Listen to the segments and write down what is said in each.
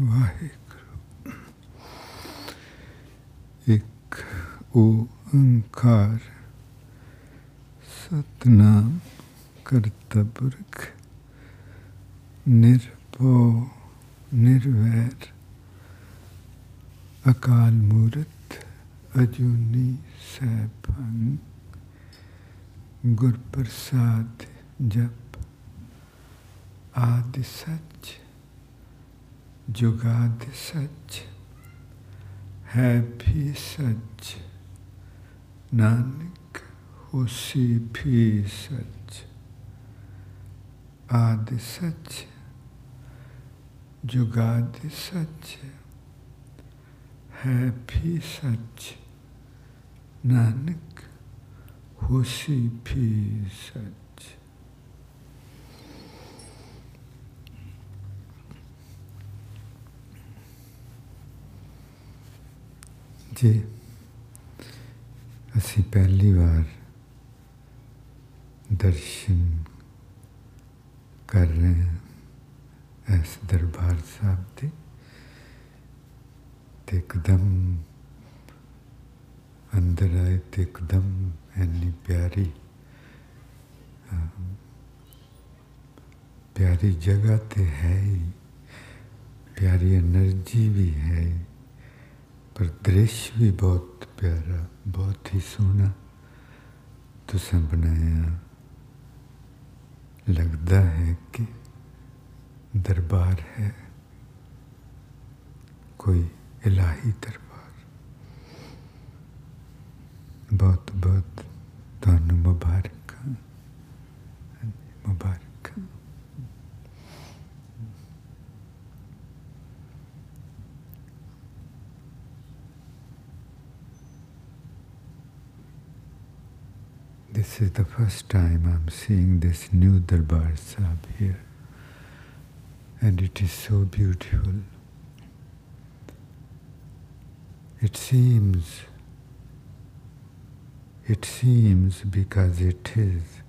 ਵਾਹਿਗੁਰੂ ਇੱਕ ਓੰਕਾਰ ਸਤਨਾਮ ਕਰਤਾ ਪੁਰਖ ਨਿਰਭਉ ਨਿਰਵੈਰ ਅਕਾਲ ਮੂਰਤ ਅਜੂਨੀ ਸੈਭੰ ਗੁਰ ਪ੍ਰਸਾਦ ਜਪ ਆਦਿ ਸੱਚ ਜੁਗਾਦ ਸੱਚ, ਹੈ ਵੀ ਸੱਚ, ਨਾਨਕ ਹੋਸੀ ਵੀ ਸੱਚ। ਆਦਿ ਸੱਚ, ਜੁਗਾਦ ਸੱਚ, ਹੈ ਵੀ ਸੱਚ, ਨਾਨਕ ਹੋਸੀ ਵੀ ਸੱਚ। जी। असी पहली बार दर्शन कर रहे हैं इस दरबार साहब के तो एकदम अंदर आए तो एकदम इन्नी प्यारी प्यारी जगह तो है ही, प्यारी एनर्जी भी है ही। ਪਰ ਦ੍ਰਿਸ਼ ਵੀ ਬਹੁਤ ਪਿਆਰਾ ਬਹੁਤ ਹੀ ਸੋਹਣਾ ਤੁਸੀਂ ਬਣਾਇਆ ਲੱਗਦਾ ਹੈ ਕਿ ਦਰਬਾਰ ਹੈ ਕੋਈ ਇਲਾਹੀ ਦਰਬਾਰ ਬਹੁਤ ਬਹੁਤ This is the first time I'm seeing this new Darbar Sahib here, and it is so beautiful. It seems, it seems because it is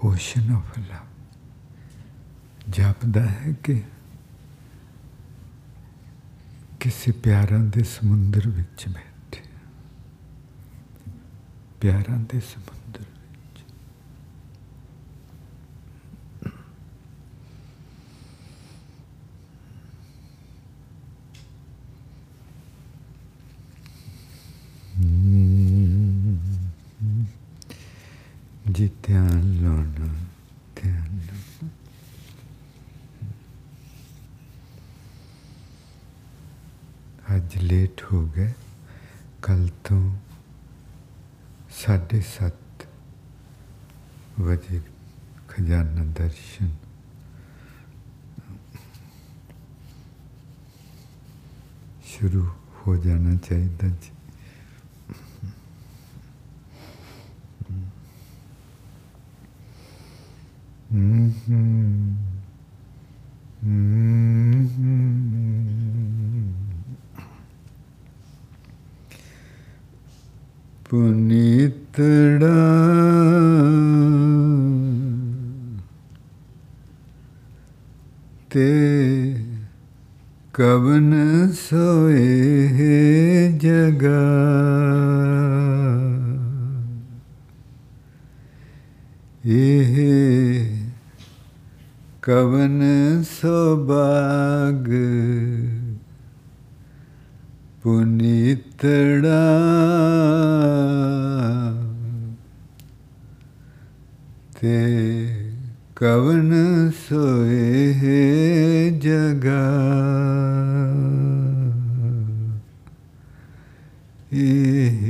ocean of love. ਜਾਪਦਾ ਹੈ ਕਿ ਕਿਸੇ ਪਿਆਰਾਂ ਦੇ ਸਮੁੰਦਰ ਵਿੱਚ ਬੈਠੇ ਪਿਆਰਾਂ ਦੇ ਸਮੁੰਦਰ ਵਿੱਚ ਜੀ ਧਿਆਨ ਲਾਉਣਾ ਧਿਆਨ ਲਾਉਣਾ ਅੱਜ ਲੇਟ ਹੋ ਗਏ ਕੱਲ ਤੋਂ ਸਾਢੇ ਸੱਤ ਵਜੇ ਖਜ਼ਾਨਾ ਦਰਸ਼ਨ ਸ਼ੁਰੂ ਹੋ ਜਾਣਾ ਚਾਹੀਦਾ ਜੀ ਪੁਨੀਤੜਾ ਤੇ ਕਵਨ ਸੋਏ ਇਹ ਕਵਨ ਸੁਬਾਗ ਪੁਨੀਤੜਾ ਤੇ ਕਵਨ ਸੋਏ ਜਗਾ। ਇਹ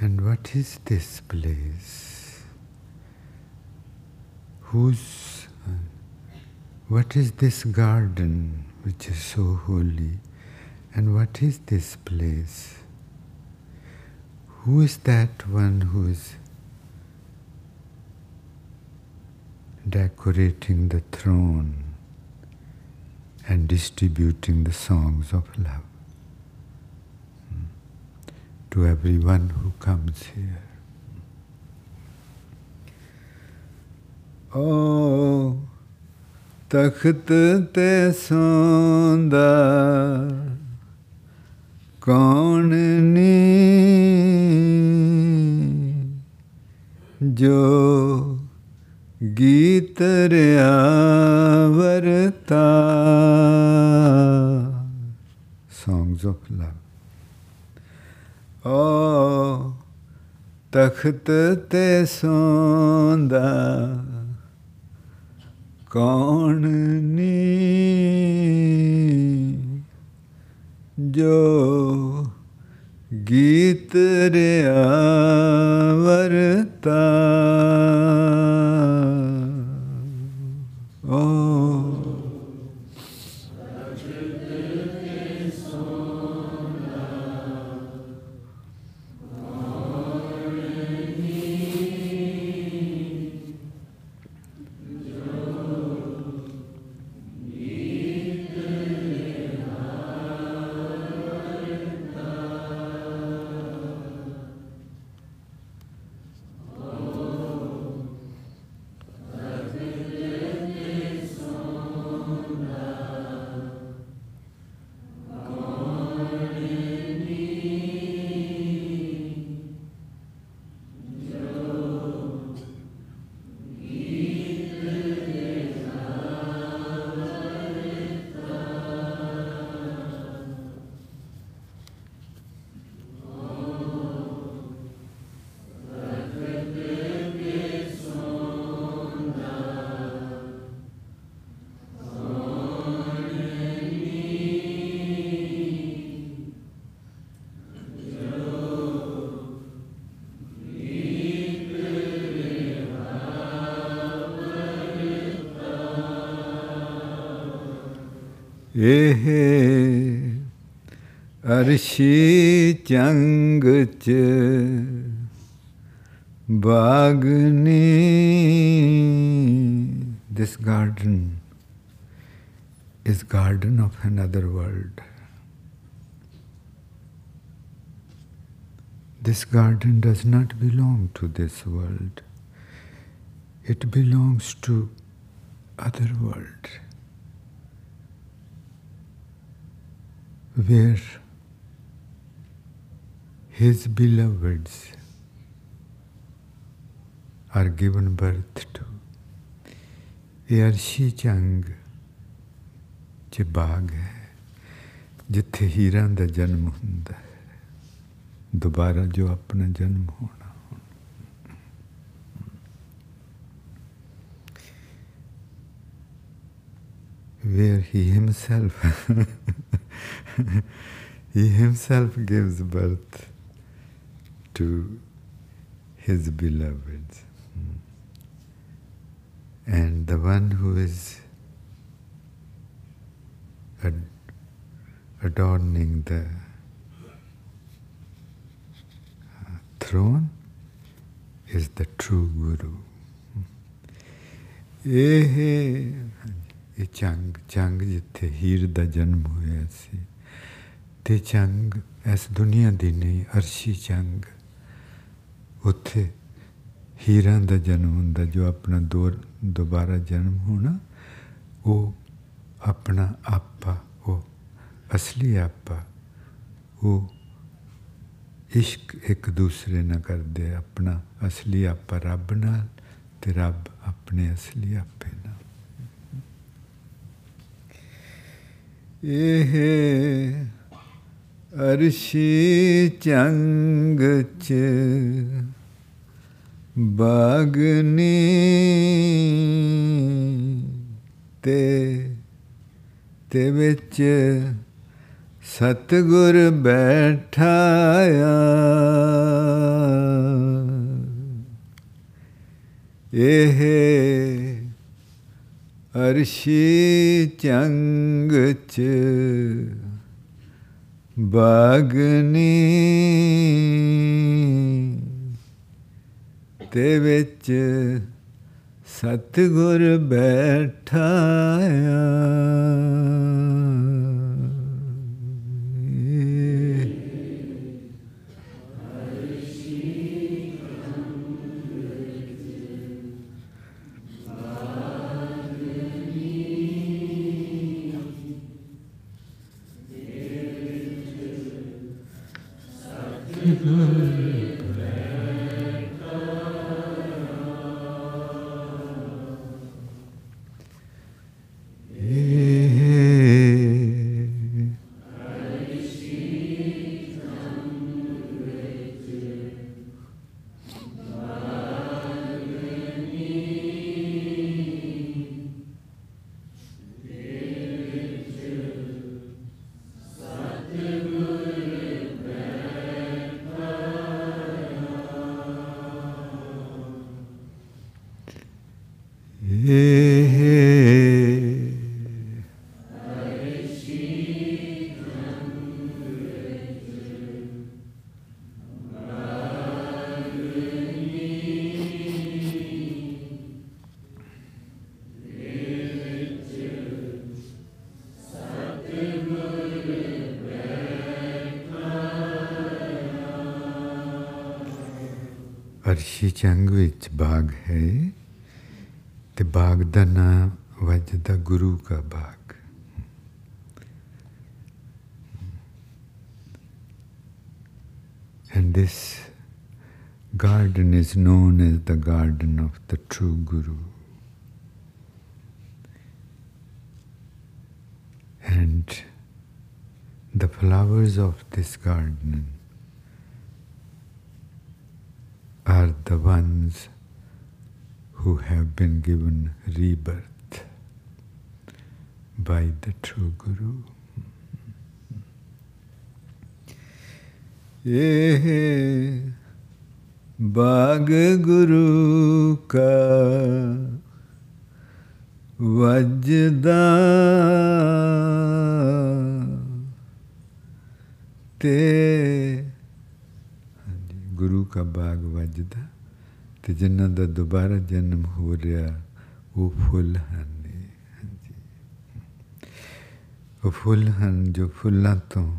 And what is this place? Whose, uh, what is this garden which is so holy? And what is this place? Who is that one who is decorating the throne and distributing the songs of love to everyone who comes here. Oh, ਤਖਤ ਤੇ ਸੌਂਦਾ ਕੌਣ ਨੀ ਜੋ ਗੀਤ ਰਿਆ ਵਰਤਾ songs of love ਓ ਤਖਤ ਤੇ ਸੌਂਦਾ ਕੌਣ ਨੀ ਜੋ ਗੀਤ ਰਿਆ ਵਰਤਾ 에헤 아르시 짱그째 바그니 This garden is garden of another world. This garden does not belong to this world. It belongs to other world. Where his beloveds are given birth to. ਇਹ ਅਰਸ਼ੀ ਚੰਗ ਚ ਬਾਗ ਹੈ ਜਿੱਥੇ ਹੀਰਾਂ ਦਾ ਜਨਮ ਹੁੰਦਾ ਹੈ ਦੁਬਾਰਾ ਜੋ ਆਪਣਾ ਜਨਮ ਹੋਣਾ where he himself he himself gives birth to his beloveds. And the one who is ad- adorning the uh, throne is the true Guru. ਇਹ ਇਹ ਚੰਗ ਚੰਗ ਜਿੱਥੇ ਹੀਰ ਦਾ ਜਨਮ ਹੋਇਆ ਸੀ ਤੇ ਚੰਗ ਇਸ ਦੁਨੀਆ ਦੀ ਨਹੀਂ, ਅਰਸ਼ੀ ਚੰਗ ਉੱਥੇ ਹੀਰਾਂ ਦਾ ਜਨਮ ਹੁੰਦਾ, ਜੋ ਆਪਣਾ ਦੋ ਦੁਬਾਰਾ ਜਨਮ ਹੋਣਾ, ਉਹ ਆਪਣਾ ਆਪਾ, ਉਹ ਅਸਲੀ ਆਪਾ, ਉਹ ਇਸ਼ਕ ਇੱਕ ਦੂਸਰੇ ਨਾਲ ਕਰਦੇ ਆਪਣਾ ਅਸਲੀ ਆਪਾ ਰੱਬ ਨਾਲ ਤੇ ਰੱਬ ਆਪਣੇ ਅਸਲੀ ਆਪੇ ਨਾਲ। ਇਹ ਅਰਸ਼ੀ ਚੰਗ ਚ ਬਾਗਨੀ ਤੇ ਤੇ ਵਿੱਚ ਸਤਗੁਰ ਬੈਠਾਇਆ ਇਹ ਅਰਸ਼ੀ ਚੰਗ ਚ ਬਾਗਨੀ ਤੇ ਵਿੱਚ ਸਤਗੁਰ ਬੈਠਾਇਆ वर्षीचंगविच बाग है तो the का Vajda वजदा गुरु का and this garden is known as the garden of the true guru. And the flowers of this garden the ones who have been given rebirth by the true Guru. ये बाग guru ka वजदा ते guru ka बाग वजदा ਤੇ ਜਿਨ੍ਹਾਂ ਦਾ ਦੁਬਾਰਾ ਜਨਮ ਹੋ ਰਿਹਾ ਉਹ ਫੁੱਲ ਹਨ ਹਾਂਜੀ ਉਹ ਫੁੱਲ ਹਨ ਜੋ ਫੁੱਲਾਂ ਤੋਂ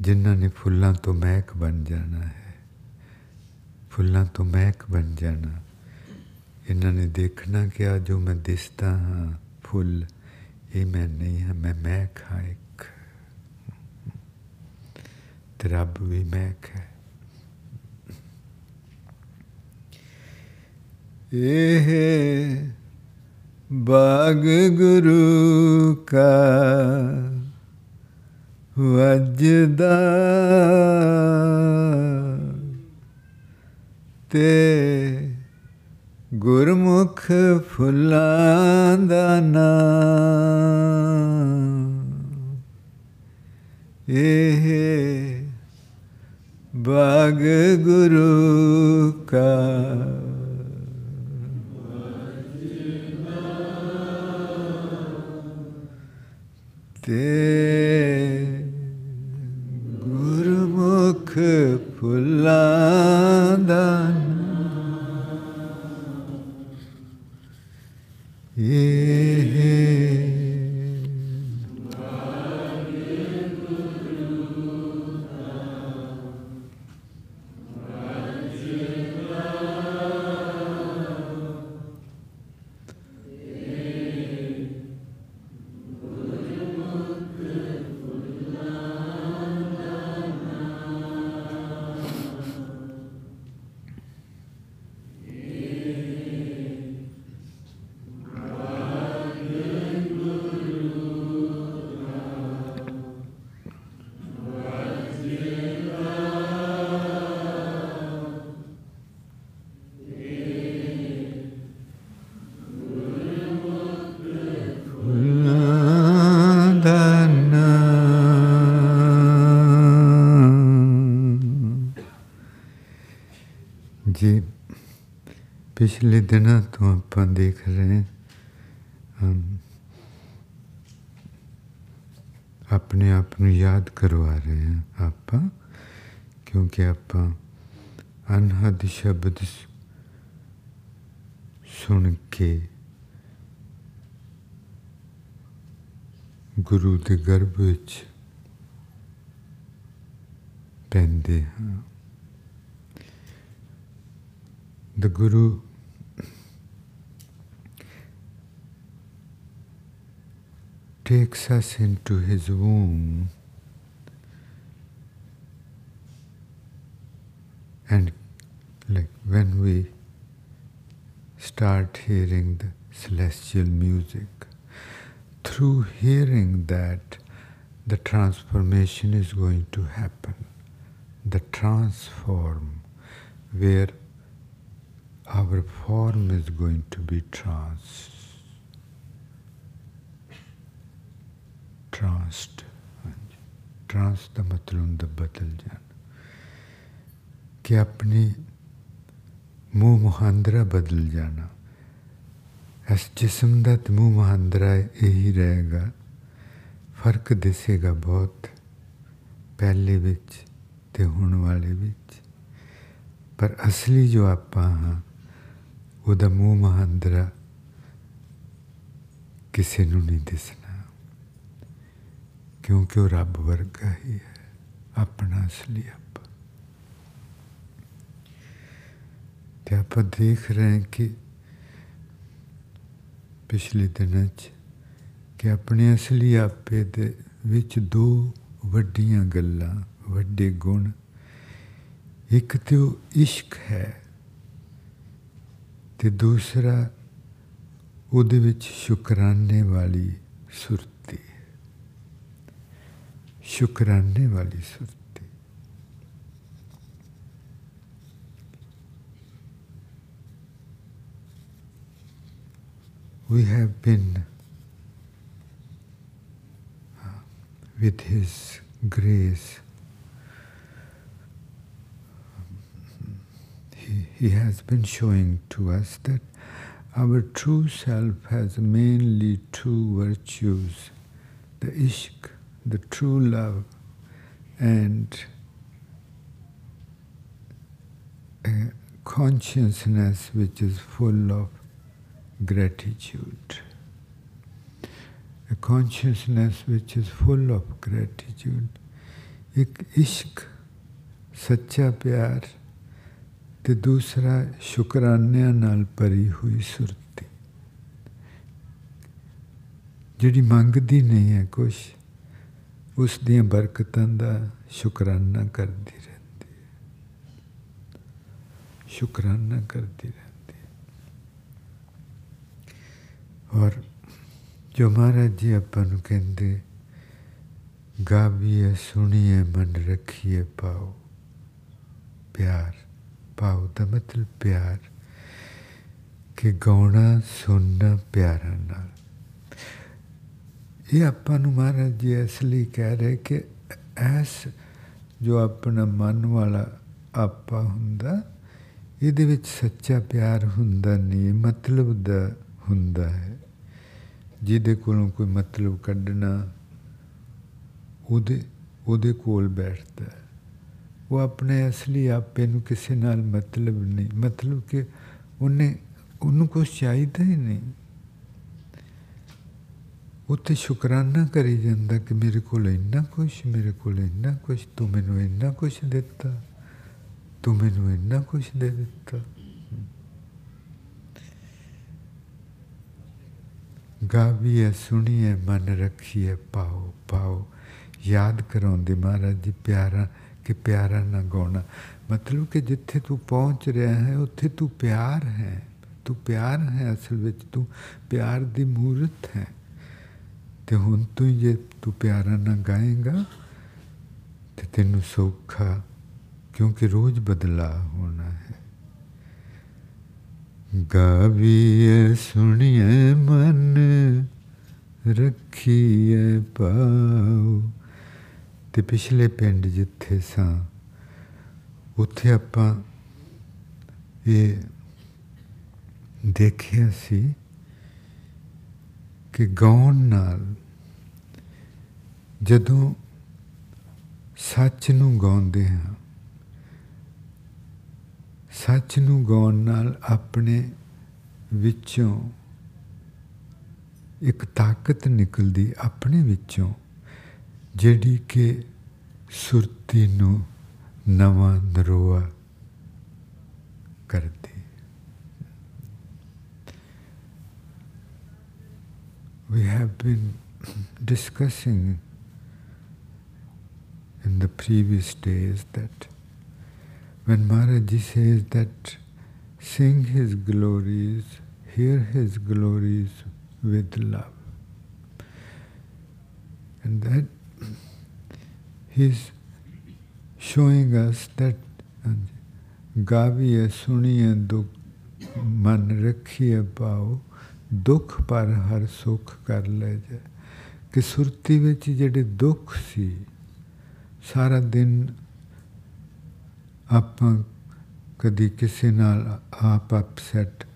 ਜਿਨ੍ਹਾਂ ਨੇ ਫੁੱਲਾਂ ਤੋਂ ਮਹਿਕ ਬਣ ਜਾਣਾ ਹੈ ਫੁੱਲਾਂ ਤੋਂ ਮਹਿਕ ਬਣ ਜਾਣਾ ਇਹਨਾਂ ਨੇ ਦੇਖਣਾ ਕਿ ਆ ਜੋ ਮੈਂ ਦਿਸਦਾ ਹਾਂ ਫੁੱਲ ਇਹ ਮੈਂ ਨਹੀਂ ਹਾਂ ਮੈਂ ਮਹਿਕ ਹਾਂ ਇੱਕ ਤੇ ਰੱਬ ਵੀ ਮਹਿਕ ਹੈ ਇਹ ਬਾਗ ਗੁਰੂ ਕਾ ਵਜਦਾ ਤੇ ਗੁਰਮੁਖ ਫੁੱਲਾਂ ਦਾ ਨਾਮ ਇਹ ਬਾਗ ਗੁਰੂ ਕਾ ਤੇ ਗੁਰਮੁਖ ਫੁੱਲਾਂ ਦਾ ਪਿਛਲੇ ਦਿਨਾਂ ਤੋਂ ਆਪਾਂ ਦੇਖ ਰਹੇ ਹਾਂ ਆਪਣੇ ਆਪ ਨੂੰ ਯਾਦ ਕਰਵਾ ਰਹੇ ਹਾਂ ਆਪਾਂ ਕਿਉਂਕਿ ਆਪਾਂ ਅਨਹਦ ਸ਼ਬਦ ਸੁਣ ਕੇ ਗੁਰੂ ਦੇ ਗਰਭ ਵਿੱਚ ਪੈਂਦੇ ਹਾਂ the Guru takes us into his womb and like when we start hearing the celestial music through hearing that the transformation is going to happen. The transform where our form is going to be trans tranced trans ਦਾ ਮਤਲਬ ਹੁੰਦਾ ਬਦਲ ਜਾਣਾ। ਕਿ ਆਪਣੀ ਮੂੰਹ ਮੁਹਾਂਦਰਾ ਬਦਲ ਜਾਣਾ। ਇਸ ਜਿਸਮ ਦਾ ਤੇ ਮੂੰਹ ਮੁਹਾਂਦਰਾ ਇਹੀ ਰਹੇਗਾ। ਫ਼ਰਕ ਦਿਸੇਗਾ ਬਹੁਤ ਪਹਿਲੇ ਵਿੱਚ ਤੇ ਹੁਣ ਵਾਲੇ ਵਿੱਚ। ਪਰ ਅਸਲੀ ਜੋ ਆਪਾਂ ਹਾਂ, ਉਹਦਾ ਮੂੰਹ ਮਹਾਂਦਰਾ ਕਿਸੇ ਨੂੰ ਨਹੀਂ ਦਿਸਣਾ। ਕਿਉਂਕਿ ਉਹ ਰੱਬ ਵਰਗਾ ਹੀ ਹੈ, ਆਪਣਾ ਅਸਲੀ ਆਪ। ਤੇ ਆਪਾਂ ਦੇਖ ਰਹੇ ਹਾਂ ਕਿ ਪਿਛਲੇ ਦਿਨਾਂ 'ਚ ਕਿ ਆਪਣੇ ਅਸਲੀ ਆਪੇ ਦੇ ਵਿੱਚ ਦੋ ਵੱਡੀਆਂ ਗੱਲਾਂ, ਵੱਡੇ ਗੁਣ। ਇੱਕ ਤੇ ਉਹ ਇਸ਼ਕ ਹੈ ਤੇ ਦੂਸਰਾ ਉਹਦੇ ਵਿੱਚ ਸ਼ੁਕਰਾਨੇ ਵਾਲੀ ਸੁਰਤੀ शुक्राने वाली Surti we have been uh, with His grace. Um, he, he has been showing to us that our true self has mainly two virtues the ishq the true love, and a consciousness which is full of gratitude. A consciousness which is full of gratitude. ਇੱਕ ਇਸ਼ਕ ਸੱਚਾ ਪਿਆਰ ਤੇ ਦੂਸਰਾ ਸ਼ੁਕਰਾਨਿਆਂ ਨਾਲ ਭਰੀ ਹੋਈ ਸੁਰਤੀ ਜਿਹੜੀ ਮੰਗਦੀ ਨਹੀਂ ਹੈ ਕੁਛ ਉਸ ਦੀਆਂ ਬਰਕਤਾਂ ਦਾ ਸ਼ੁਕਰਾਨਾ ਕਰਦੀ ਰਹਿੰਦੀ ਹੈ। ਸ਼ੁਕਰਾਨਾ ਕਰਦੀ ਰਹਿੰਦੀ ਹੈ। ਔਰ ਜੋ ਮਹਾਰਾਜ ਜੀ ਆਪਾਂ ਨੂੰ ਕਹਿੰਦੇ, ਗਾਵੀਏ, ਸੁਣੀਏ, ਮਨ ਰੱਖੀਏ ਪਾਓ ਪਿਆਰ। ਪਾਓ ਦਾ ਮਤਲਬ ਪਿਆਰ, ਕਿ ਗਾਉਣਾ, ਸੁਣਨਾ, ਪਿਆਰਾਂ ਨਾਲ। ਇਹ ਆਪਾਂ ਨੂੰ ਮਹਾਰਾਜ ਜੀ ਇਸ ਲਈ ਕਹਿ ਰਹੇ ਕਿ ਐਸ ਜੋ ਆਪਣਾ ਮਨ ਵਾਲਾ ਆਪਾ ਹੁੰਦਾ, ਇਹਦੇ ਵਿੱਚ ਸੱਚਾ ਪਿਆਰ ਹੁੰਦਾ ਨਹੀਂ, ਮਤਲਬ ਦਾ ਹੁੰਦਾ ਹੈ। ਜਿਹਦੇ ਕੋਲੋਂ ਕੋਈ ਮਤਲਬ ਕੱਢਣਾ, ਉਹਦੇ ਉਹਦੇ ਕੋਲ ਬੈਠਦਾ ਹੈ। ਉਹ ਆਪਣੇ ਅਸਲੀ ਆਪੇ ਨੂੰ ਕਿਸੇ ਨਾਲ ਮਤਲਬ ਨਹੀਂ, ਮਤਲਬ ਕਿ ਉਹਨੇ, ਉਹਨੂੰ ਕੁਝ ਚਾਹੀਦਾ ਹੀ ਨਹੀਂ। ਉੱਥੇ ਸ਼ੁਕਰਾਨਾ ਕਰੀ ਜਾਂਦਾ ਕਿ ਮੇਰੇ ਕੋਲ ਇੰਨਾ ਕੁਝ ਮੇਰੇ ਕੋਲ ਇੰਨਾ ਕੁਝ ਤੂੰ ਮੈਨੂੰ ਇੰਨਾ ਕੁਝ ਦਿੱਤਾ, ਤੂੰ ਮੈਨੂੰ ਇੰਨਾ ਕੁਝ ਦੇ ਦਿੱਤਾ। ਗਾਵੀਏ ਸੁਣੀਏ, ਮਨ ਰੱਖੀਏ, ਪਾਓ ਪਾਓ। ਯਾਦ ਕਰਾਉਂਦੇ ਮਹਾਰਾਜ ਜੀ, ਪਿਆਰਾ, ਕਿ ਪਿਆਰਾ ਨਾ ਗਾਉਣਾ। ਮਤਲਬ ਕਿ ਜਿੱਥੇ ਤੂੰ ਪਹੁੰਚ ਰਿਹਾ ਹੈ, ਉੱਥੇ ਤੂੰ ਪਿਆਰ ਹੈ। ਤੂੰ ਪਿਆਰ ਹੈ ਅਸਲ ਵਿੱਚ, ਤੂੰ ਪਿਆਰ ਦੀ ਮੂਰਤ ਹੈ। ਤੇ ਹੁਣ ਤੂੰ ਜੇ ਤੂੰ ਪਿਆਰਾ ਨਾ ਗਾਏਗਾ ਤੇ ਤੈਨੂੰ ਸੌਖਾ ਕਿਉਂਕਿ ਰੋਜ਼ ਬਦਲਾ ਹੋਣਾ ਹੈ। ਗਾਵੀਏ, ਸੁਣੀਏ, ਮਨ ਰੱਖੀਏ ਪਾਉ ਤੇ ਪਿਛਲੇ ਪਿੰਡ ਜਿੱਥੇ ਸਾਂ, ਉੱਥੇ ਆਪਾਂ ਇਹ ਦੇਖਿਆ ਸੀ ਕਿ ਗਾਉਣ ਨਾਲ ਜਦੋਂ ਸੱਚ ਨੂੰ ਗਾਉਂਦੇ ਹਾਂ, ਸੱਚ ਨੂੰ ਗਾਉਣ ਨਾਲ ਆਪਣੇ ਵਿੱਚੋਂ ਇੱਕ ਤਾਕਤ ਨਿਕਲਦੀ ਆਪਣੇ ਵਿੱਚੋਂ, ਜਿਹੜੀ ਕਿ ਸੁਰਤੀ ਨੂੰ ਨਵਾਂ ਨਰੋਆ ਕਰਦੀ we have been discussing in the previous days that when Maharaji says that sing his glories, hear his glories with love. And that he's showing us that gaviya suniya duk man rakhiya pao ਦੁੱਖ ਪਰ ਹਰ ਸੁੱਖ ਕਰ ਲੈ ਜਾ ਕਿ ਸੁਰਤੀ ਵਿੱਚ ਜਿਹੜੇ ਦੁੱਖ ਸੀ, ਸਾਰਾ ਦਿਨ ਆਪਾਂ ਕਦੀ ਕਿਸੇ ਨਾਲ ਆਪ ਅਪਸੈਟ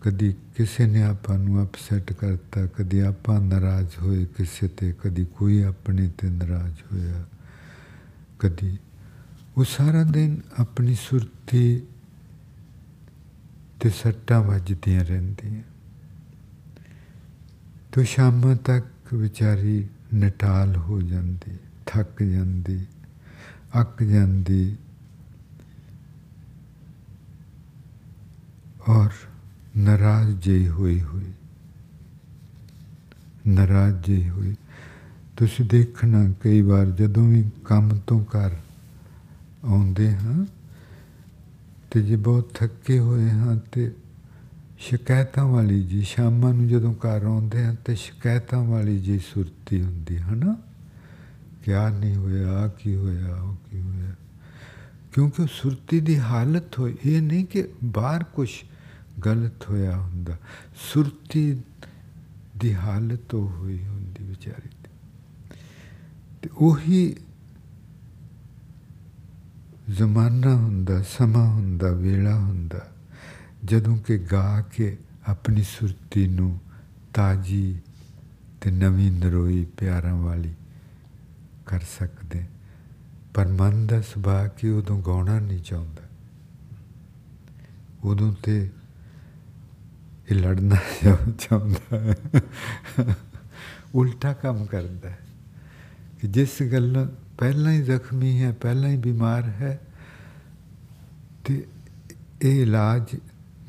ਕਦੀ ਕਿਸੇ ਨੇ ਆਪਾਂ ਨੂੰ ਅਪਸੈਟ ਕਰਤਾ, ਕਦੀ ਆਪਾਂ ਨਾਰਾਜ਼ ਹੋਏ ਕਿਸੇ ਤੇ, ਕਦੀ ਕੋਈ ਆਪਣੇ ਤੇ ਨਾਰਾਜ਼ ਹੋਇਆ। ਕਦੀ ਉਹ ਸਾਰਾ ਦਿਨ ਆਪਣੀ ਸੁਰਤੀ ਤੇ ਸੱਟਾਂ ਵੱਜਦੀਆਂ ਰਹਿੰਦੀਆਂ। ਤੋ ਸ਼ਾਮਾਂ ਤੱਕ ਵਿਚਾਰੀ ਨਟਾਲ ਹੋ ਜਾਂਦੀ, ਥੱਕ ਜਾਂਦੀ, ਅੱਕ ਜਾਂਦੀ। ਔਰ ਨਾਰਾਜ਼ ਜਿਹੀ ਹੋਈ ਹੋਈ, ਨਾਰਾਜ਼ ਜਿਹੀ ਹੋਈ। ਤੁਸੀਂ ਦੇਖਣਾ, ਕਈ ਵਾਰ ਜਦੋਂ ਵੀ ਕੰਮ ਤੋਂ ਘਰ ਆਉਂਦੇ ਹਾਂ, ਤੇ ਜੇ ਬਹੁਤ ਥੱਕੇ ਹੋਏ ਹਾਂ ਤੇ ਸ਼ਿਕਾਇਤਾਂ ਵਾਲੀ ਜੀ, ਸ਼ਾਮਾਂ ਨੂੰ ਜਦੋਂ ਘਰ ਆਉਂਦੇ ਹਾਂ ਤੇ ਸ਼ਿਕਾਇਤਾਂ ਵਾਲੀ ਜੀ ਸੁਰਤੀ ਹੁੰਦੀ ਹੈ ਨਾ ਕਿਆ ਨਹੀਂ ਹੋਇਆ ਕੀ ਹੋਇਆ, ਉਹ ਕੀ ਹੋਇਆ? ਕਿਉਂਕਿ ਸੁਰਤੀ ਦੀ ਹਾਲਤ ਹੋਈ, ਇਹ ਨਹੀਂ ਕਿ ਬਾਹਰ ਕੁਝ ਗਲਤ ਹੋਇਆ ਹੁੰਦਾ। ਸੁਰਤੀ ਦੀ ਹਾਲਤ ਉਹ ਹੋਈ ਹੁੰਦੀ ਵਿਚਾਰੀ ਤੇ ਉਹੀ ਜ਼ਮਾਨਾ ਹੁੰਦਾ, ਸਮਾਂ ਹੁੰਦਾ, ਵੇਲਾ ਹੁੰਦਾ। ਜਦੋਂ ਕਿ ਗਾ ਕੇ ਆਪਣੀ ਸੁਰਤੀ ਨੂੰ ਤਾਜੀ ਤੇ ਨਵੀਂ ਨਰੋਈ ਪਿਆਰਾਂ ਵਾਲੀ ਕਰ ਸਕਦੇ। ਪਰ ਮਨ ਦਾ ਸੁਭਾਅ ਕਿ ਉਦੋਂ ਗਾਉਣਾ ਨਹੀਂ ਚਾਹੁੰਦਾ। ਉਦੋਂ ਤੇ ਇਹ ਲੜਨਾ ਚਾਹੁੰਦਾ ਉਲਟਾ ਕੰਮ ਕਰਦਾ ਕਿ ਜਿਸ ਗੱਲ ਪਹਿਲਾਂ ਹੀ ਜ਼ਖਮੀ ਹੈ, ਪਹਿਲਾਂ ਹੀ ਬਿਮਾਰ ਹੈ, ਤੇ ਇਹ ਇਲਾਜ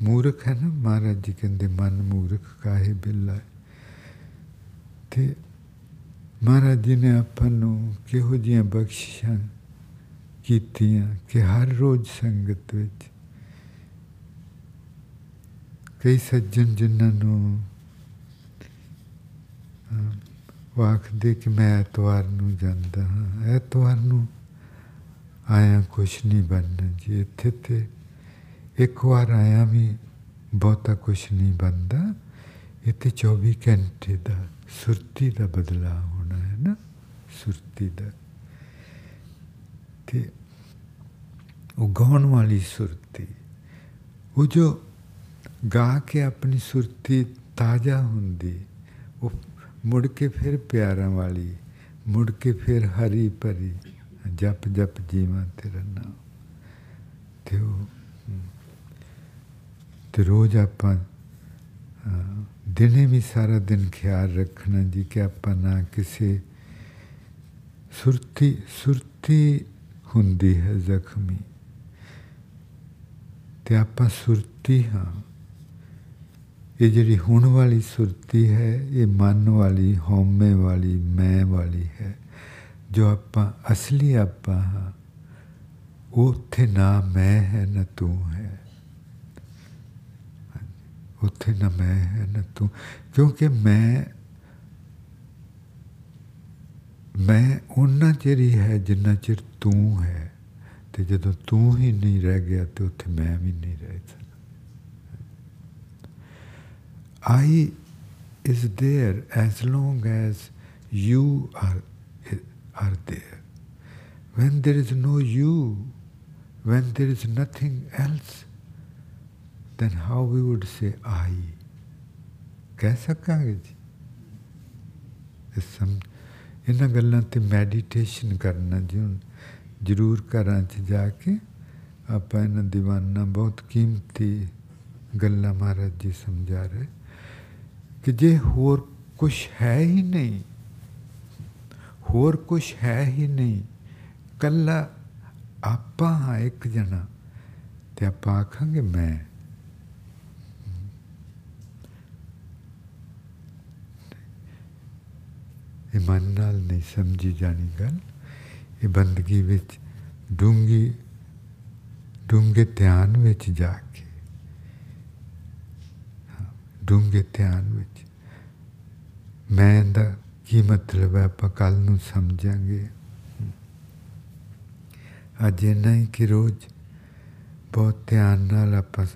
ਮੂਰਖ ਹੈ ਨਾ ਮਹਾਰਾਜ ਜੀ ਕਹਿੰਦੇ, ਮਨ ਮੂਰਖ ਕਾਹੇ ਬਿੱਲਾ ਤੇ ਮਹਾਰਾਜ ਜੀ ਨੇ ਆਪਾਂ ਨੂੰ ਕਿਹੋ ਜੀਆਂ ਬਖਸ਼ਿਸ਼ਾਂ ਕੀਤੀਆਂ ਕਿ ਹਰ ਰੋਜ਼ ਸੰਗਤ ਵਿੱਚ ਕਈ ਸੱਜਣ ਜਿਨ੍ਹਾਂ ਨੂੰ ਉਹ ਆਖਦੇ ਕਿ ਮੈਂ ਐਤਵਾਰ ਨੂੰ ਜਾਂਦਾ ਹਾਂ। ਐਤਵਾਰ ਨੂੰ ਆਇਆ ਕੁਛ ਨਹੀਂ ਬਣਨਾ ਜੀ। ਇੱਥੇ ਤੇ ਇੱਕ ਵਾਰ ਆਇਆ ਵੀ ਬਹੁਤਾ ਕੁਛ ਨਹੀਂ ਬਣਦਾ, ਇੱਥੇ 24 ਘੰਟੇ ਦਾ ਸੁਰਤੀ ਦਾ ਬਦਲਾ ਹੋਣਾ ਹੈ ਨਾ, ਸੁਰਤੀ ਦਾ। ਤੇ ਉਹ ਗਾਉਣ ਵਾਲੀ ਸੁਰਤੀ, ਉਹ ਜੋ ਗਾ ਕੇ ਆਪਣੀ ਸੁਰਤੀ ਤਾਜ਼ਾ ਹੁੰਦੀ, ਉਹ ਮੁੜ ਕੇ ਫਿਰ ਪਿਆਰਾਂ ਵਾਲੀ, ਮੁੜ ਕੇ ਫਿਰ ਹਰੀ ਭਰੀ, ਜਪ ਜਪ ਜੀਵਾਂ ਤੇਰਾ ਨਾਮ ਤੇ ਉਹ ਤੇ ਰੋਜ਼ ਆਪਾਂ ਦਿਨੇ ਵੀ ਸਾਰਾ ਦਿਨ ਖਿਆਲ ਰੱਖਣਾ ਜੀ ਕਿ ਆਪਾਂ ਨਾ ਕਿਸੇ ਸੁਰਤੀ ਸੁਰਤੀ ਹੁੰਦੀ ਹੈ ਜ਼ਖਮੀ। ਤੇ ਆਪਾਂ ਸੁਰਤੀ ਹਾਂ। ਇਹ ਜਿਹੜੀ ਹੁਣ ਵਾਲੀ ਸੁਰਤੀ ਹੈ, ਇਹ ਮਨ ਵਾਲੀ, ਹਉਮੈ ਵਾਲੀ, ਮੈਂ ਵਾਲੀ ਹੈ। ਜੋ ਆਪਾਂ, ਅਸਲੀ ਆਪਾਂ ਹਾਂ ਉੱਥੇ ਨਾ ਮੈਂ ਹੈ, ਨਾ ਤੂੰ ਹੈ। ਉੱਥੇ ਨਾ ਮੈਂ ਹੈ ਨਾ ਤੂੰ ਕਿਉਂਕਿ ਮੈਂ ਮੈਂ ਉਹਨਾਂ ਚਿਰ ਹੀ ਹੈ ਜਿੰਨਾ ਚਿਰ ਤੂੰ ਹੈ ਤੇ ਜਦੋਂ ਤੂੰ ਹੀ ਨਹੀਂ ਰਹਿ ਗਿਆ ਤੇ ਉੱਥੇ ਮੈਂ ਵੀ ਨਹੀਂ ਰਹਿ ਸਕਦਾ I is there as long as you are, are there. When there is no you, when there is nothing else, then how we would say I? ਕਹਿ ਸਕਾਂਗੇ ਜੀ। ਇਸ ਸਮ, ਇਹਨਾਂ ਗੱਲਾਂ ਤੇ ਮੈਡੀਟੇਸ਼ਨ ਕਰਨਾ ਜੀ ਹੁਣ, ਜ਼ਰੂਰ ਘਰਾਂ 'ਚ ਜਾ ਕੇ ਆਪਾਂ ਇਹਨਾਂ ਦੀਵਾਨਾ ਬਹੁਤ ਕੀਮਤੀ ਗੱਲਾਂ ਮਹਾਰਾਜ ਜੀ ਸਮਝਾ ਰਹੇ। ਕਿ ਜੇ ਹੋਰ ਕੁਝ ਹੈ ਹੀ ਨਹੀਂ, ਹੋਰ ਕੁਝ ਹੈ ਹੀ ਨਹੀਂ, ਕੱਲਾ ਆਪਾਂ ਹਾਂ ਇੱਕ ਜਣਾ, ਤੇ ਆਪਾਂ ਆਖਾਂਗੇ ਮੈਂ। ਇਹ ਮਨ ਨਾਲ ਨਹੀਂ ਸਮਝੀ ਜਾਣੀ ਗੱਲ। ਇਹ ਬੰਦਗੀ ਵਿੱਚ ਡੂੰਗੀ, ਡੂੰਗੇ ਧਿਆਨ ਵਿੱਚ ਜਾ ਕੇ। ਡੂੰਗੇ ਧਿਆਨ ਵਿੱਚ। ਮੈਂ ਦਾ ਕੀ ਮਤਲਬ ਹੈ? ਆਪਾਂ ਕੱਲ ਨੂੰ ਸਮਝਾਂਗੇ। ਅੱਜ ਨਹੀਂ ਕਿ ਰੋਜ਼ ਬਹੁਤ ਧਿਆਨ ਨਾਲ ਆਪਾਂ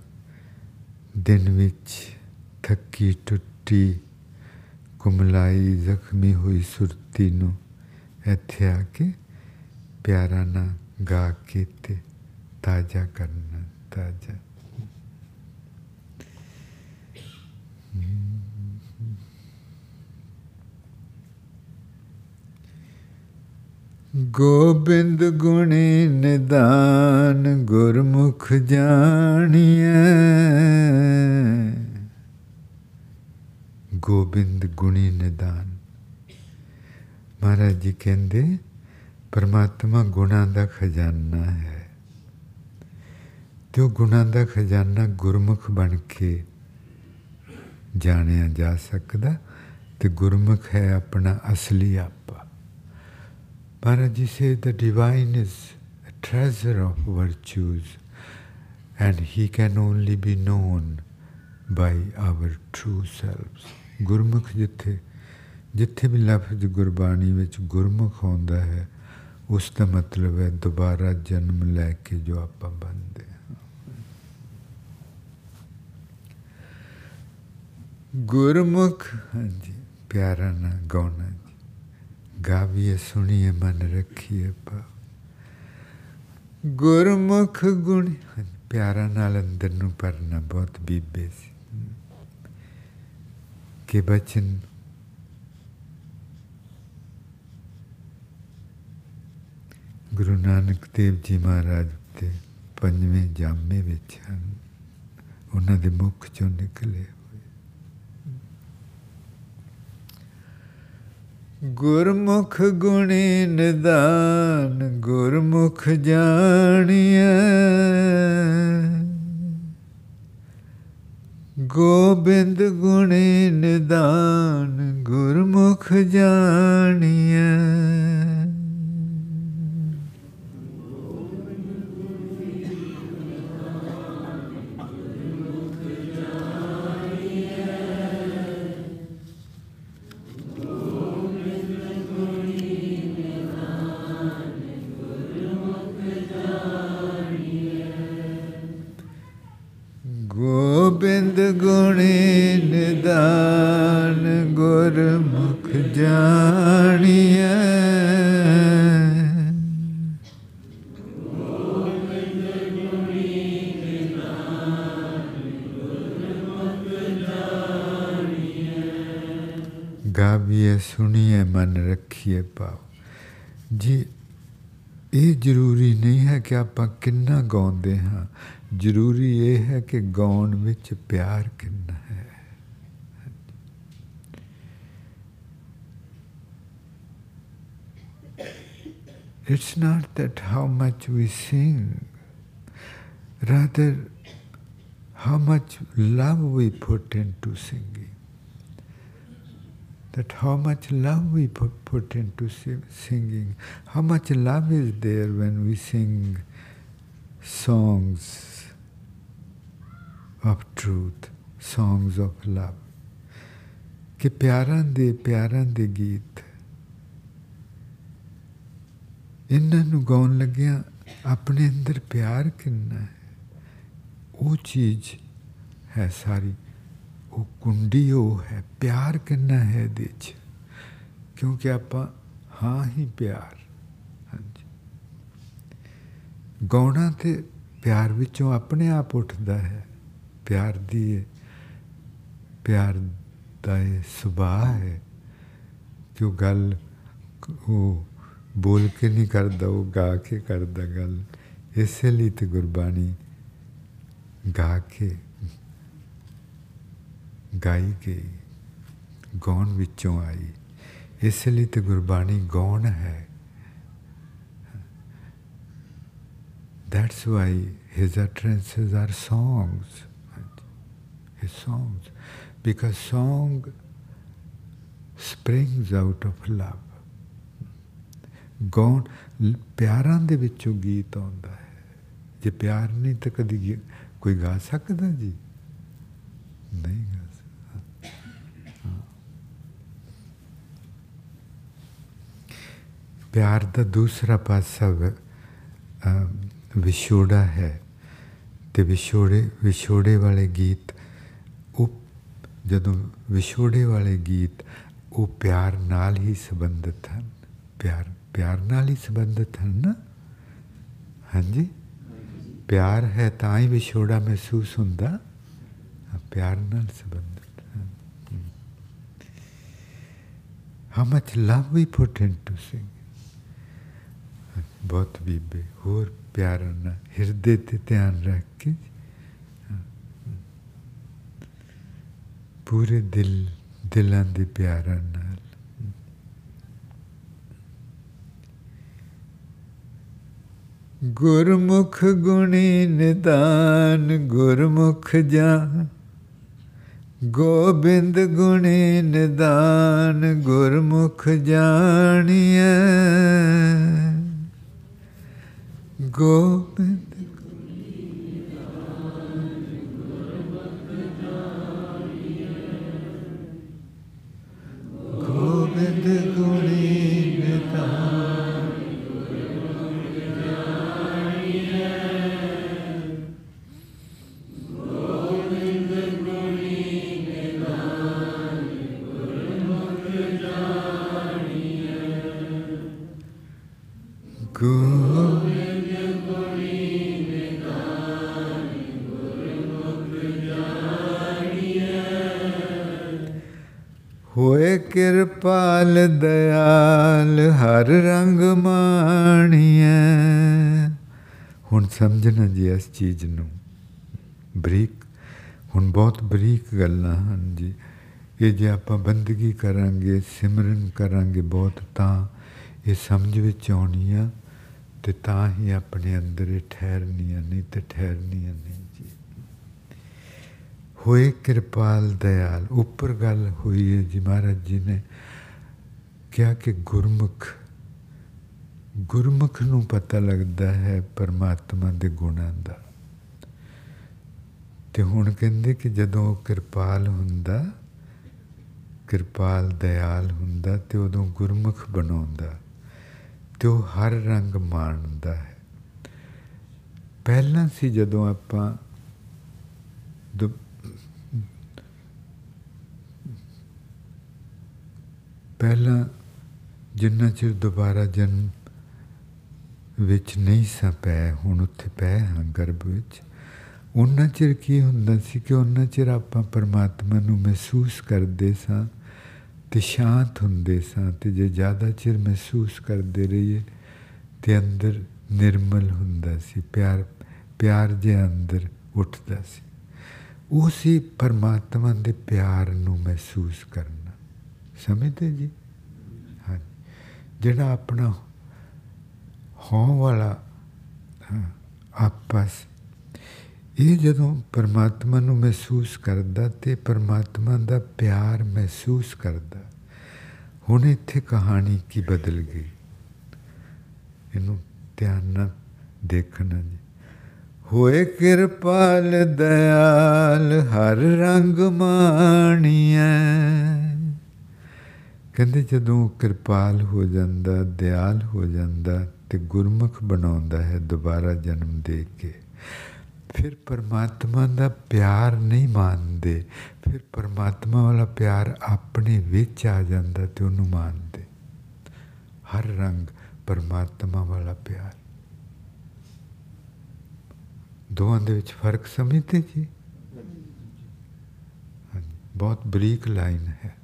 ਦਿਨ ਵਿੱਚ ਥੱਕੀ, ਟੁੱਟੀ ਕੁਮਲਾਈ ਜ਼ਖਮੀ ਹੋਈ ਸੁਰਤੀ ਨੂੰ ਇੱਥੇ ਆ ਕੇ ਪਿਆਰਾ ਨਾ ਗਾ ਕੇ ਤੇ ਤਾਜ਼ਾ ਕਰਨਾ, ਤਾਜ਼ਾ। ਗੋਬਿੰਦ ਗੁਣੀ ਨਿਦਾਨ ਗੁਰਮੁਖ ਜਾਣੀਐ। ਗੋਬਿੰਦ ਗੁਣੀ ਨਿਦਾਨ ਮਹਾਰਾਜ ਜੀ ਕਹਿੰਦੇ ਪਰਮਾਤਮਾ ਗੁਣਾਂ ਦਾ ਖਜ਼ਾਨਾ ਹੈ ਤੇ ਉਹ ਗੁਣਾਂ ਦਾ ਖਜ਼ਾਨਾ ਗੁਰਮੁਖ ਬਣ ਕੇ ਜਾਣਿਆ ਜਾ ਸਕਦਾ ਤੇ ਗੁਰਮੁਖ ਹੈ ਆਪਣਾ ਅਸਲੀ ਆਪਾ Maharaj ji says the divine is a treasure of virtues and he can only be known by our true selves. ਗੁਰਮੁਖ ਜਿੱਥੇ ਜਿੱਥੇ ਵੀ ਲਫ਼ਜ਼ ਗੁਰਬਾਣੀ ਵਿੱਚ ਗੁਰਮੁਖ ਆਉਂਦਾ ਹੈ, ਉਸ ਦਾ ਮਤਲਬ ਹੈ ਦੁਬਾਰਾ ਜਨਮ ਲੈ ਕੇ ਜੋ ਆਪਾਂ ਬਣਦੇ ਹਾਂ। ਗੁਰਮੁਖ, ਹਾਂਜੀ, ਪਿਆਰਾ ਨਾ ਗਾਉਣਾ ਗਾਵੀਏ, ਸੁਣੀਏ, ਮਨ ਰੱਖੀਏ ਪਾ ਗੁਰਮੁਖ ਗੁਣ ਪਿਆਰਾ ਨਾਲ ਅੰਦਰ ਨੂੰ ਪਰਨਾ ਬਹੁਤ ਬੀਬੇ ਸੀ। ਕਿ ਬਚਨ। ਗੁਰੂ ਨਾਨਕ ਦੇਵ ਜੀ ਮਹਾਰਾਜ ਦੇ ਪੰਜਵੇਂ ਜਾਮੇ ਵਿੱਚ ਹਨ। ਉਹਨਾਂ ਦੇ ਮੁਖ ਚੋਂ ਨਿਕਲੇ ਗੁਰਮੁਖ ਗੁਣੀ ਨਿਦਾਨ, ਗੁਰਮੁਖ ਜਾਣੀਐ। ਗੋਬਿੰਦ ਗੁਣੀ ਨਿਦਾਨ ਗੁਰਮੁਖ ਜਾਣੀਐ। ਕਿ ਆਪਾਂ ਕਿੰਨਾ ਗਾਉਂਦੇ ਹਾਂ ਜ਼ਰੂਰੀ ਇਹ ਹੈ ਕਿ ਗਾਉਣ ਵਿੱਚ ਪਿਆਰ ਕਿੰਨਾ ਹੈ It's not that how much we sing, rather how much love we put into singing. That how much love we put, put into singing, how much love is there when we sing songs of truth, songs of love. ਕਿ ਪਿਆਰਾਂ ਦੇ ਪਿਆਰਾਂ ਦੇ ਗੀਤ ਇਹਨਾਂ ਨੂੰ ਗਾਉਣ ਲੱਗਿਆ ਆਪਣੇ ਅੰਦਰ ਪਿਆਰ ਕਿੰਨਾ ਹੈ ਉਹ ਚੀਜ਼ ਹੈ ਸਾਰੀ ਉਹ ਕੁੰਡੀ ਉਹ ਹੈ, ਪਿਆਰ ਕਿੰਨਾ ਹੈ ਇਹਦੇ 'ਚ? ਕਿਉਂਕਿ ਆਪਾਂ ਹਾਂ ਹੀ ਪਿਆਰ। ਹਾਂਜੀ। ਗਾਉਣਾ ਤੇ ਪਿਆਰ ਵਿੱਚੋਂ ਆਪਣੇ ਆਪ ਉੱਠਦਾ ਹੈ। ਪਿਆਰ ਦੀ ਪਿਆਰ ਦਾ ਇਹ ਸੁਭਾਅ ਹੈ ਕਿ ਉਹ ਗੱਲ ਉਹ ਬੋਲ ਕੇ ਨਹੀਂ ਕਰਦਾ, ਉਹ ਗਾ ਕੇ ਕਰਦਾ ਗੱਲ। ਇਸੇ ਲਈ ਤੇ ਗੁਰਬਾਣੀ ਗਾ ਕੇ ਗਾਈ ਗਈ ਗਾਉਣ ਵਿੱਚੋਂ ਆਈ ਇਸ ਲਈ ਤੇ ਗੁਰਬਾਣੀ ਗਾਉਣ ਹੈ That's why his utterances are songs. His songs. Because song springs out of love. ਗਾਉਣ ਪਿਆਰਾਂ ਦੇ ਵਿੱਚੋਂ ਗੀਤ ਆਉਂਦਾ ਹੈ ਜੇ ਪਿਆਰ ਨਹੀਂ ਤਾਂ ਕਦੀ ਕੋਈ ਗਾ ਸਕਦਾ ਜੀ ਨਹੀਂ ਗਾ ਸਕਦਾ ਪਿਆਰ ਦਾ ਦੂਸਰਾ ਪਾਸਾ ਵਿਛੋੜਾ ਹੈ। ਤੇ ਵਿਛੋੜੇ ਵਿਛੋੜੇ ਵਾਲੇ ਗੀਤ, ਉਹ ਜਦੋਂ ਵਿਛੋੜੇ ਵਾਲੇ ਗੀਤ, ਉਹ ਪਿਆਰ ਨਾਲ ਹੀ ਸੰਬੰਧਿਤ ਹਨ। ਪਿਆਰ ਪਿਆਰ ਨਾਲ ਹੀ ਸੰਬੰਧਿਤ ਹਨ ਨਾ? ਹਾਂਜੀ? ਪਿਆਰ ਹੈ ਤਾਂ ਹੀ ਵਿਛੋੜਾ ਮਹਿਸੂਸ ਹੁੰਦਾ। ਪਿਆਰ ਨਾਲ ਸੰਬੰਧਿਤ ਹਨ। How much love we put into singing. ਬਹੁਤ ਬੀਬੇ, ਹੋਰ ਪਿਆਰ ਨਾਲ, ਹਿਰਦੇ ਤੇ ਧਿਆਨ ਰੱਖ ਕੇ। ਪੂਰੇ ਦਿਲ, ਦਿਲਾਂ ਦੇ ਪਿਆਰਾਂ ਨਾਲ। ਗੁਰਮੁਖ ਗੁਣੀ ਨਿਦਾਨ, ਗੁਰਮੁਖ ਜਾਨ। ਗੋਬਿੰਦ ਗੁਣੀ ਨਿਦਾਨ, ਗੁਰਮੁਖ ਜਾਣੀਐ। ਗੋਬਿੰਦ ਇਸ ਚੀਜ਼ ਨੂੰ। ਬਰੀਕ, ਹੁਣ ਬਹੁਤ ਬਰੀਕ ਗੱਲਾਂ ਹਨ ਜੀ। ਇਹ ਜੇ ਆਪਾਂ ਬੰਦਗੀ ਕਰਾਂਗੇ, ਸਿਮਰਨ ਕਰਾਂਗੇ ਬਹੁਤ, ਤਾਂ ਇਹ ਸਮਝ ਵਿੱਚ ਆਉਣੀ ਆ ਤੇ ਤਾਂ ਹੀ ਆਪਣੇ ਅੰਦਰ ਇਹ ਠਹਿਰਨੀਆਂ ਨਹੀਂ ਤੇ ਠਹਿਰਨੀਆਂ ਨਹੀਂ ਜੀ। ਹੋਏ ਕਿਰਪਾਲ ਦਇਆਲ, ਉੱਪਰ ਗੱਲ ਹੋਈ ਹੈ ਜੀ ਮਹਾਰਾਜ ਜੀ ਨੇ। ਕਿਹਾ ਕਿ ਗੁਰਮੁਖ ਗੁਰਮੁਖ ਨੂੰ ਪਤਾ ਲੱਗਦਾ ਹੈ ਪਰਮਾਤਮਾ ਦੇ ਗੁਣਾਂ ਦਾ। ਤੇ ਹੁਣ ਕਹਿੰਦੇ ਕਿ ਜਦੋਂ ਉਹ ਕਿਰਪਾਲ ਹੁੰਦਾ, ਕਿਰਪਾਲ ਦਇਆਲ ਹੁੰਦਾ ਤੇ ਉਦੋਂ ਗੁਰਮੁਖ ਬਣਾਉਂਦਾ ਤੇ ਉਹ ਹਰ ਰੰਗ ਮਾਣਦਾ ਹੈ। ਪਹਿਲਾਂ ਸੀ ਜਦੋਂ ਆਪਾਂ ਪਹਿਲਾਂ ਜਿੰਨਾ ਚਿਰ ਦੁਬਾਰਾ ਜਨਮ ਵਿੱਚ ਨਹੀਂ ਸਾਂ ਪੈ, ਹੁਣ ਉੱਥੇ ਪੈ ਹਾਂ ਗਰਭ ਵਿੱਚ। ਉਹਨਾਂ ਚਿਰ ਕੀ ਹੁੰਦਾ ਸੀ ਕਿ ਉਹਨਾਂ ਚਿਰ ਆਪਾਂ ਪਰਮਾਤਮਾ ਨੂੰ ਮਹਿਸੂਸ ਕਰਦੇ ਸਾਂ ਤੇ ਸ਼ਾਂਤ ਹੁੰਦੇ ਸਾਂ ਤੇ ਜੇ ਜ਼ਿਆਦਾ ਚਿਰ ਮਹਿਸੂਸ ਕਰਦੇ ਰਹੀਏ ਤੇ ਅੰਦਰ ਨਿਰਮਲ ਹੁੰਦਾ ਸੀ, ਪਿਆਰ ਪਿਆਰ ਜੇ ਅੰਦਰ ਉੱਠਦਾ ਸੀ। ਉਹ ਸੀ ਪਰਮਾਤਮਾ ਦੇ ਪਿਆਰ ਨੂੰ ਮਹਿਸੂਸ ਕਰਨਾ। ਸਮਝਦੇ ਜੀ? ਹਾਂ ਜਿਹੜਾ ਆਪਣਾ ਹੋਂ ਵਾਲਾ ਆਪਸ। ਇਹ ਜਦੋਂ ਪਰਮਾਤਮਾ ਨੂੰ ਮਹਿਸੂਸ ਕਰਦਾ ਤੇ ਪਰਮਾਤਮਾ ਦਾ ਪਿਆਰ ਮਹਿਸੂਸ ਕਰਦਾ, ਹੁਣ ਇੱਥੇ ਕਹਾਣੀ ਕੀ ਬਦਲ ਗਈ? ਇਹਨੂੰ ਧਿਆਨ ਨਾਲ ਦੇਖਣਾ ਜੀ। ਹੋਏ ਕਿਰਪਾਲ ਦਇਆਲ, ਹਰ ਰੰਗ ਮਾਣੀਐ। ਕਹਿੰਦੇ ਜਦੋਂ ਕਿਰਪਾਲ ਹੋ ਜਾਂਦਾ, ਦਿਆਲ ਹੋ ਜਾਂਦਾ ਤੇ ਗੁਰਮੁਖ ਬਣਾਉਂਦਾ ਹੈ ਦੁਬਾਰਾ ਜਨਮ ਦੇ ਕੇ। ਫਿਰ ਪਰਮਾਤਮਾ ਦਾ ਪਿਆਰ ਨਹੀਂ ਮੰਨਦੇ। ਫਿਰ ਪਰਮਾਤਮਾ ਵਾਲਾ ਪਿਆਰ ਆਪਣੇ ਵਿੱਚ ਆ ਜਾਂਦਾ ਤੇ ਉਹਨੂੰ ਮੰਨਦੇ। ਹਰ ਰੰਗ ਪਰਮਾਤਮਾ ਵਾਲਾ ਪਿਆਰ। ਦੋਵਾਂ ਦੇ ਵਿੱਚ ਫ਼ਰਕ ਸਮਝਦੇ ਜੀ? ਬਹੁਤ ਬਰੀਕ ਲਾਈਨ ਹੈ।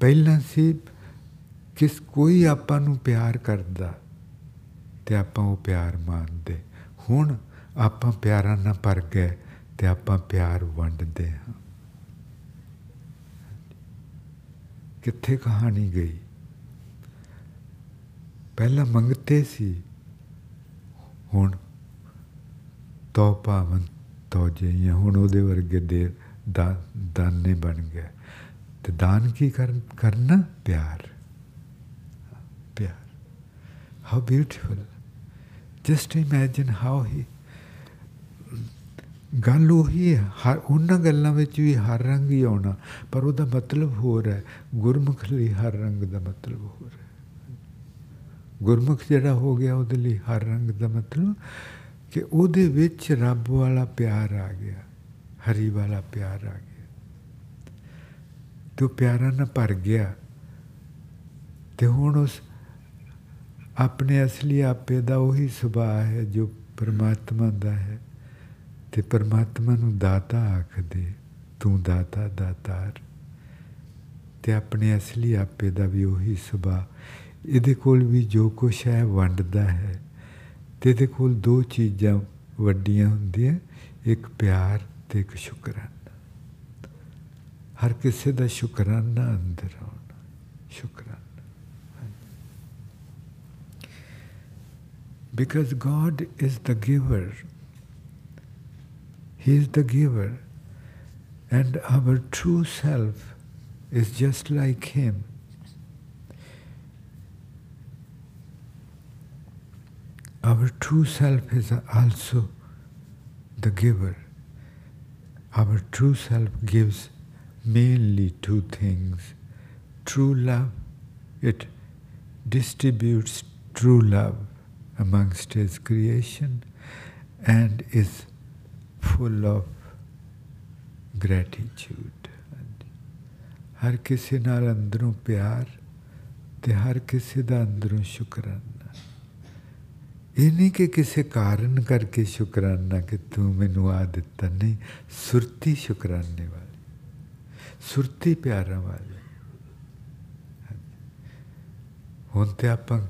ਪਹਿਲਾਂ ਸੀ, ਕਿਸ ਕੋਈ ਆਪਾਂ ਨੂੰ ਪਿਆਰ ਕਰਦਾ ਤੇ ਆਪਾਂ ਉਹ ਪਿਆਰ ਮੰਨਦੇ। ਹੁਣ ਆਪਾਂ ਪਿਆਰਾਂ ਨਾਲ ਭਰ ਗਏ ਤੇ ਆਪਾਂ ਪਿਆਰ ਵੰਡਦੇ ਹਾਂ। ਕਿੱਥੇ ਕਹਾਣੀ ਗਈ? ਪਹਿਲਾਂ ਮੰਗਤੇ ਸੀ। ਹੁਣ ਤੋ ਪਾਵਨ ਤੋ ਜਈਆਂ ਹੁਣ ਉਹਦੇ ਵਰਗੇ ਦੇ ਦਾਨੇ ਬਣ ਗਏ। ਤੇ ਦਾਨ ਕੀ ਕਰਨਾ? ਪਿਆਰ। ਪਿਆਰ। How beautiful just imagine how he ਗੱਲ ਉਹੀ ਹੈ, ਹਰ ਉਹਨਾਂ ਗੱਲਾਂ ਵਿੱਚ ਵੀ ਹਰ ਰੰਗ ਹੀ ਆਉਣਾ, ਪਰ ਉਹਦਾ ਮਤਲਬ ਹੋਰ ਹੈ, ਗੁਰਮੁਖ ਲਈ ਹਰ ਰੰਗ ਦਾ ਮਤਲਬ ਹੋਰ ਹੈ। ਗੁਰਮੁਖ ਜਿਹੜਾ ਹੋ ਗਿਆ ਉਹਦੇ ਲਈ ਹਰ ਰੰਗ ਦਾ ਮਤਲਬ, ਕਿ ਉਹਦੇ ਵਿੱਚ ਰੱਬ ਵਾਲਾ ਪਿਆਰ ਆ ਗਿਆ, ਹਰੀ ਵਾਲਾ ਪਿਆਰ ਆ ਗਿਆ। ਤੇ ਪਿਆਰਾਂ ਨਾਲ ਭਰ ਗਿਆ, ਤੇ ਹੁਣ ਉਸ ਆਪਣੇ ਅਸਲੀ ਆਪੇ ਦਾ ਉਹੀ ਸੁਭਾਅ ਹੈ ਜੋ ਪਰਮਾਤਮਾ ਦਾ ਹੈ। ਤੇ ਪਰਮਾਤਮਾ ਨੂੰ ਦਾਤਾ ਆਖਦੇ, ਤੂੰ ਦਾਤਾ, ਦਾਤਾਰ। ਤੇ ਆਪਣੇ ਅਸਲੀ ਆਪੇ ਦਾ ਵੀ ਉਹੀ ਸੁਭਾਅ। ਇਹਦੇ ਕੋਲ ਵੀ ਜੋ ਕੁਛ ਹੈ, ਵੰਡਦਾ ਹੈ। ਤੇ ਇਹਦੇ ਕੋਲ ਦੋ ਚੀਜ਼ਾਂ ਵੱਡੀਆਂ ਹੁੰਦੀਆਂ, ਇੱਕ ਪਿਆਰ ਤੇ ਇੱਕ ਸ਼ੁਕਰਾਨਾ। ਹਰ ਕਿਸੇ ਦਾ ਸ਼ੁਕਰਾਨਾ ਅੰਦਰ ਆਉਣਾ ਸ਼ੁਕਰਾਨਾ because God is the giver. He is the giver. And our true self is just like Him. Our true self is also the giver. Our true self gives mainly two things true love, it distributes true love amongst his creation and is full of gratitude. ਹਰ ਕਿਸੇ ਨਾਲ ਅੰਦਰੋਂ ਪਿਆਰ ਤੇ ਹਰ ਕਿਸੇ ਦਾ ਅੰਦਰੋਂ ਸ਼ੁਕਰਾਨਾ ਇਹ ਨਹੀਂ ਕਿ ਕਿਸੇ ਕਾਰਨ ਕਰਕੇ ਸ਼ੁਕਰਾਨਾ ਕਿ ਤੂੰ ਮੈਨੂੰ ਆ ਦਿੱਤਾ ਨਹੀਂ ਸੁਰਤੀ ਸ਼ੁਕਰਾਨੇ ਵਾਲੀ ਸੁਰਤੀ ਪਿਆਰਾਂ ਵਾਲੀ ਹੁਣ ਤੇ ਆਪਾਂ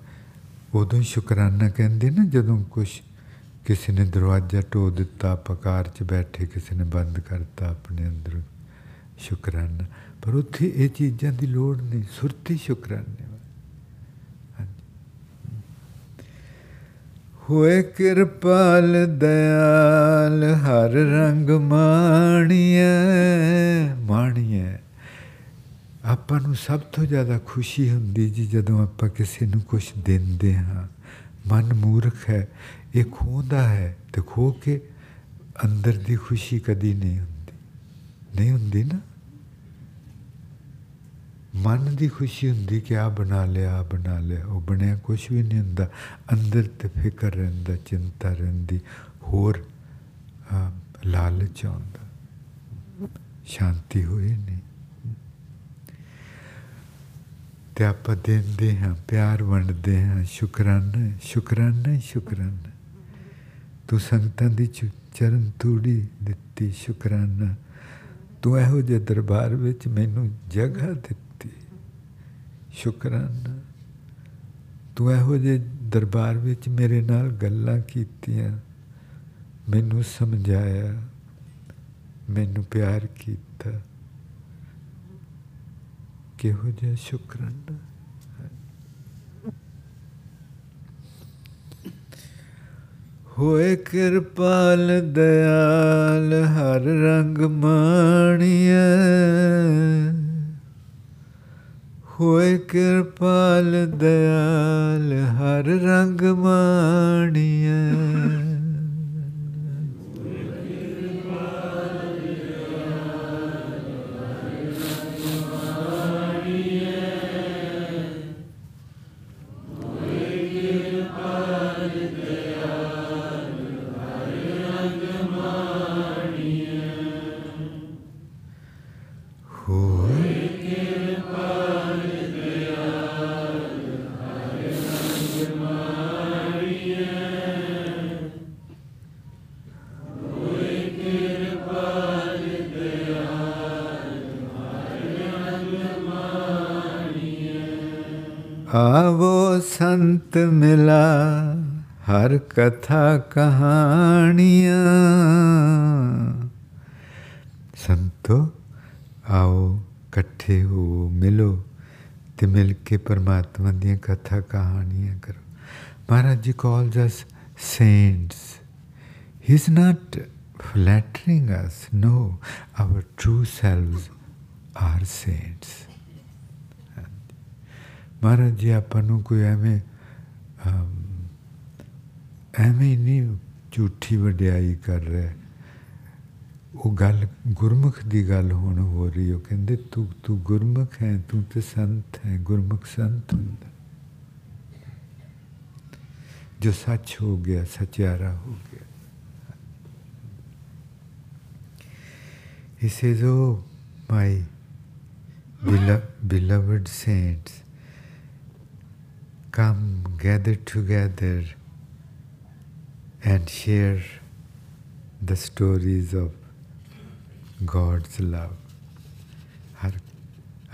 ਉਦੋਂ ਸ਼ੁਕਰਾਨਾ ਕਹਿੰਦੇ ਨਾ, ਜਦੋਂ ਕੁਝ ਕਿਸੇ ਨੇ ਦਰਵਾਜ਼ਾ ਢੋ ਦਿੱਤਾ ਪਕਾਰ 'ਚ ਬੈਠੇ ਕਿਸੇ ਨੇ ਬੰਦ ਕਰਤਾ ਆਪਣੇ ਅੰਦਰ ਸ਼ੁਕਰਾਨਾ। ਪਰ ਉੱਥੇ ਇਹ ਚੀਜ਼ਾਂ ਦੀ ਲੋੜ ਨਹੀਂ, ਸੁਰਤੀ ਸ਼ੁਕਰਾਨੇ ਹੋਏ ਕਿਰਪਾਲ ਦਇਆਲ, ਹਰ ਰੰਗ ਮਾਣੀਏ ਮਾਣੀਏ ਆਪਾਂ ਨੂੰ ਸਭ ਤੋਂ ਜ਼ਿਆਦਾ ਖੁਸ਼ੀ ਹੁੰਦੀ ਜੀ ਜਦੋਂ ਆਪਾਂ ਕਿਸੇ ਨੂੰ ਕੁਝ ਦਿੰਦੇ ਹਾਂ। ਮਨ ਮੂਰਖ ਹੈ, ਇਹ ਖੋਦਾ ਹੈ ਤੇ ਖੋ ਕੇ ਅੰਦਰ ਦੀ ਖੁਸ਼ੀ ਕਦੀ ਨਹੀਂ ਹੁੰਦੀ। ਨਹੀਂ ਹੁੰਦੀ ਨਾ? ਮਨ ਦੀ ਖੁਸ਼ੀ ਹੁੰਦੀ ਕਿ ਆ ਬਣਾ ਲਿਆ ਆ ਬਣਾ ਲਿਆ, ਉਹ ਬਣਿਆ ਕੁਝ ਵੀ ਨਹੀਂ ਹੁੰਦਾ। ਅੰਦਰ ਤੇ ਫਿਕਰ ਰਹਿੰਦਾ, ਚਿੰਤਾ ਰਹਿੰਦੀ, ਹੋਰ ਲਾਲਚ ਆਉਂਦਾ। ਸ਼ਾਂਤੀ ਹੋਈ ਨਹੀਂ। ਤੇ ਆਪਾਂ ਦਿੰਦੇ ਹਾਂ, ਪਿਆਰ ਵੰਡਦੇ ਹਾਂ, ਸ਼ੁਕਰਾਨਾ ਸ਼ੁਕਰਾਨਾ ਸ਼ੁਕਰਾਨਾ। ਤੂੰ ਸੰਗਤਾਂ ਦੀ ਚਰਨ ਤੂੜੀ ਦਿੱਤੀ, ਸ਼ੁਕਰਾਨਾ। ਤੂੰ ਇਹੋ ਜਿਹੇ ਦਰਬਾਰ ਵਿੱਚ ਮੈਨੂੰ ਜਗ੍ਹਾ ਦਿੱਤੀ, ਸ਼ੁਕਰਾਨਾ। ਤੂੰ ਇਹੋ ਜਿਹੇ ਦਰਬਾਰ ਵਿੱਚ ਮੇਰੇ ਨਾਲ ਗੱਲਾਂ ਕੀਤੀਆਂ, ਮੈਨੂੰ ਸਮਝਾਇਆ, ਮੈਨੂੰ ਪਿਆਰ ਕੀਤਾ। ਕਿਹੋ ਜਿਹਾ ਸ਼ੁਕਰਾਨਾ ਹੋਏ ਕਿਰਪਾਲ ਦਇਆਲ ਹਰ ਰੰਗ ਮਾਣੀਏ ਹੋਏ ਕਿਰਪਾਲ ਦਇਆਲ ਹਰ ਰੰਗ ਮਾਣੀਏ आवो संत मिला हर कथा कहानियाँ संतो आओ ਇਕੱਠੇ ਹੋ ਮਿਲੋ ਤੇ ਮਿਲ ਕੇ ਪਰਮਾਤਮਾ ਦੀਆਂ ਕਥਾ ਕਹਾਣੀਆਂ ਕਰੋ Maharaj ji calls us saints he is not flattering us no our true selves are saints Maharaj ji ਆਪਾਂ ਨੂੰ ਕੋਈ ਐਵੇਂ ਐਵੇਂ ਨਹੀਂ ਝੂਠੀ ਵਡਿਆਈ ਕਰ ਰਿਹਾ ਉਹ ਗੱਲ ਗੁਰਮੁਖ ਦੀ ਗੱਲ ਹੁਣ ਹੋ ਰਹੀ ਉਹ ਕਹਿੰਦੇ ਤੂੰ ਤੂੰ ਗੁਰਮੁਖ ਹੈ ਤੂੰ ਤੇ ਸੰਤ ਹੈ ਗੁਰਮੁਖ ਸੰਤ ਹੁੰਦਾ ਜੋ ਸੱਚ ਹੋ ਗਿਆ ਸਚਿਆਰਾ ਹੋ ਗਿਆ। He says, Oh, my beloved saints, come, gather together and share the stories of God's love. ਹਰ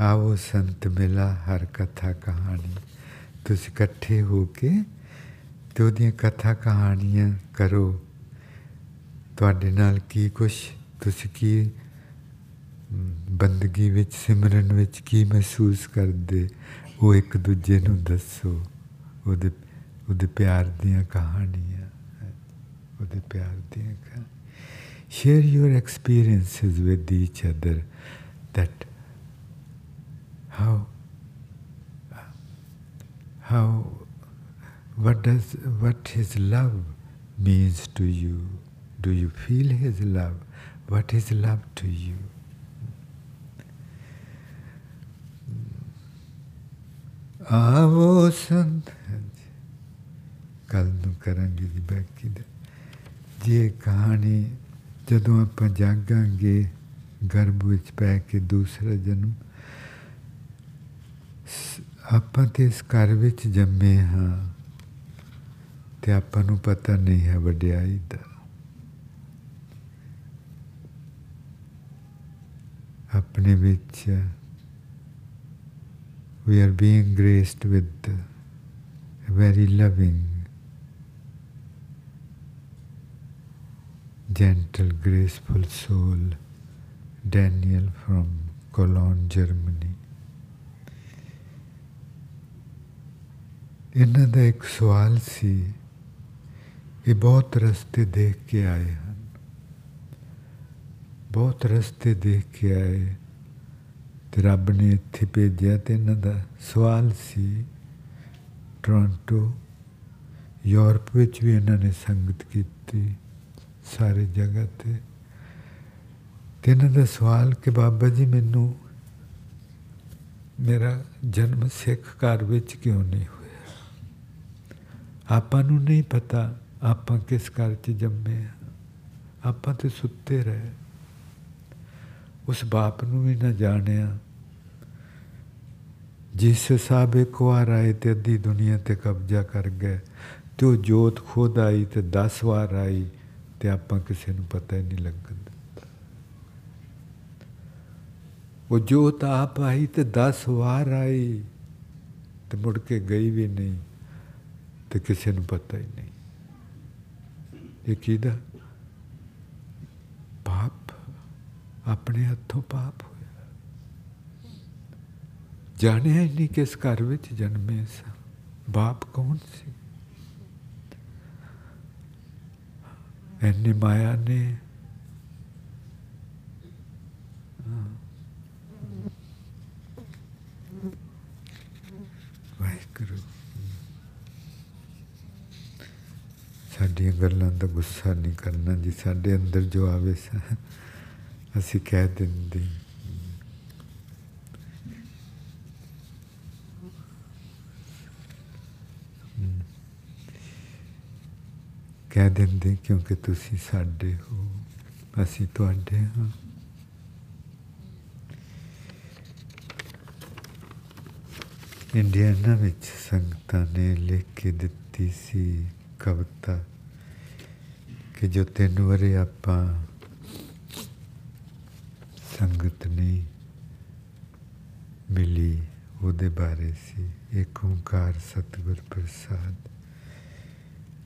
ਆਓ ਸੰਤ ਮਿਲਾ ਹਰ ਕਥਾ ਕਹਾਣੀ ਤੁਸੀਂ ਇਕੱਠੇ ਹੋ ਕੇ ਤੇ ਉਹਦੀਆਂ ਕਥਾ ਕਹਾਣੀਆਂ ਕਰੋ ਤੁਹਾਡੇ ਨਾਲ ਕੀ ਕੁਛ ਤੁਸੀਂ ਕੀ ਬੰਦਗੀ ਵਿੱਚ ਸਿਮਰਨ ਵਿੱਚ ਕੀ ਮਹਿਸੂਸ ਕਰਦੇ ਉਹ ਇੱਕ ਦੂਜੇ ਨੂੰ ਦੱਸੋ ਉਹਦੇ ਉਹਦੇ ਪਿਆਰ ਦੀਆਂ ਕਹਾਣੀਆਂ ਉਹਦੇ ਪਿਆਰ ਦੀਆਂ ਕਹਾਣੀਆਂ share your experiences with each other that how how what does what his love means to you do you feel his love what is love to you ਆਵੋ ਸੰਤ ਕੱਲ ਨੂੰ ਕਰਾਂਗੇ ਜੀ ਬਾਕੀ ਦਾ। ਜੇ ਕਹਾਣੀ ਜਦੋਂ ਆਪਾਂ ਜਾਗਾਂਗੇ, ਗਰਭ ਵਿੱਚ ਪੈ ਕੇ ਦੂਸਰਾ ਜਨਮ ਆਪਾਂ ਤੇ ਇਸ ਘਰ ਵਿੱਚ ਜੰਮੇ ਹਾਂ, ਤੇ ਆਪਾਂ ਨੂੰ ਪਤਾ ਨਹੀਂ ਹੈ ਵਡਿਆਈ ਦਾ। ਆਪਣੇ ਵਿੱਚ we are being graced with a very loving gentle, graceful soul, Daniel from Cologne, Germany. ਇਹਨਾਂ ਦਾ ਇੱਕ ਸਵਾਲ ਸੀ ਇਹ ਬਹੁਤ ਰਸਤੇ ਦੇਖ ਕੇ ਆਏ ਹਨ ਬਹੁਤ ਰਸਤੇ ਦੇਖ ਕੇ ਆਏ ਤੇ ਰੱਬ ਨੇ ਇੱਥੇ ਭੇਜਿਆ ਤੇ ਇਹਨਾਂ ਦਾ ਸਵਾਲ ਸੀ ਟੋਰਾਂਟੋ ਯੂਰਪ ਵਿੱਚ ਵੀ ਇਹਨਾਂ ਨੇ ਸੰਗਤ ਕੀਤੀ ਸਾਰੀ ਜਗ੍ਹਾ ਤੇ। ਤੇ ਇਹਨਾਂ ਦਾ ਸਵਾਲ ਕਿ ਬਾਬਾ ਜੀ ਮੈਨੂੰ ਮੇਰਾ ਜਨਮ ਸਿੱਖ ਘਰ ਵਿੱਚ ਕਿਉਂ ਨਹੀਂ ਹੋਇਆ? ਆਪਾਂ ਨੂੰ ਨਹੀਂ ਪਤਾ ਆਪਾਂ ਕਿਸ ਘਰ 'ਚ ਜੰਮੇ ਆ। ਆਪਾਂ ਤੇ ਸੁੱਤੇ ਰਹੇ। ਉਸ ਬਾਪ ਨੂੰ ਵੀ ਨਾ ਜਾਣਿਆ। ਜਿਸ ਹਿਸਾਬ ਇੱਕ ਵਾਰ ਆਏ ਤੇ ਅੱਧੀ ਦੁਨੀਆ ਤੇ ਕਬਜ਼ਾ ਕਰ ਗਏ, ਤੇ ਉਹ ਜੋਤ ਖੁਦ ਆਈ ਤੇ 10 ਵਾਰ ਆਈ। ਤੇ ਆਪਾਂ ਕਿਸੇ ਨੂੰ ਪਤਾ ਹੀ ਨਹੀਂ ਲੱਗਣ ਦਿੱਤਾ। ਉਹ ਜੋਤ ਆਪ ਆਈ ਤੇ 10 ਵਾਰ ਆਈ ਤੇ ਮੁੜ ਕੇ ਗਈ ਵੀ ਨਹੀਂ ਤੇ ਕਿਸੇ ਨੂੰ ਪਤਾ ਹੀ ਨਹੀਂ। ਇਹ ਕਿਹਦਾ? ਪਾਪ। ਆਪਣੇ ਹੱਥੋਂ ਪਾਪ ਹੋਇਆ। ਜਾਣਿਆ ਹੀ ਨਹੀਂ ਕਿਸ ਘਰ ਵਿੱਚ ਜਨਮੇ ਸਾਂ। ਬਾਪ ਕੌਣ ਸੀ? ਐਨੀ ਮਾਇਆ ਨੇ ਵਾਹਿਗੁਰੂ ਸਾਡੀਆਂ ਗੱਲਾਂ ਦਾ ਗੁੱਸਾ ਨਹੀਂ ਕਰਨਾ ਜੀ ਸਾਡੇ ਅੰਦਰ ਜੋ ਆਵੇ ਅਸੀਂ ਕਹਿ ਦਿੰਦੇ ਕਹਿ ਦਿੰਦੇ ਕਿਉਂਕਿ ਤੁਸੀਂ ਸਾਡੇ ਹੋ, ਅਸੀਂ ਤੁਹਾਡੇ ਹਾਂ। ਇੰਡੀਆਨਾ ਵਿੱਚ ਸੰਗਤਾਂ ਨੇ ਲਿਖ ਕੇ ਦਿੱਤੀ ਸੀ ਕਵਿਤਾ ਕਿ ਜੋ ਤਿੰਨ ਵਰੇ ਆਪਾਂ ਸੰਗਤ ਨਹੀਂ ਮਿਲੀ, ਉਹਦੇ ਬਾਰੇ ਸੀ। ਇੱਕ ਓੰਕਾਰ ਸਤਿਗੁਰ ਪ੍ਰਸਾਦ।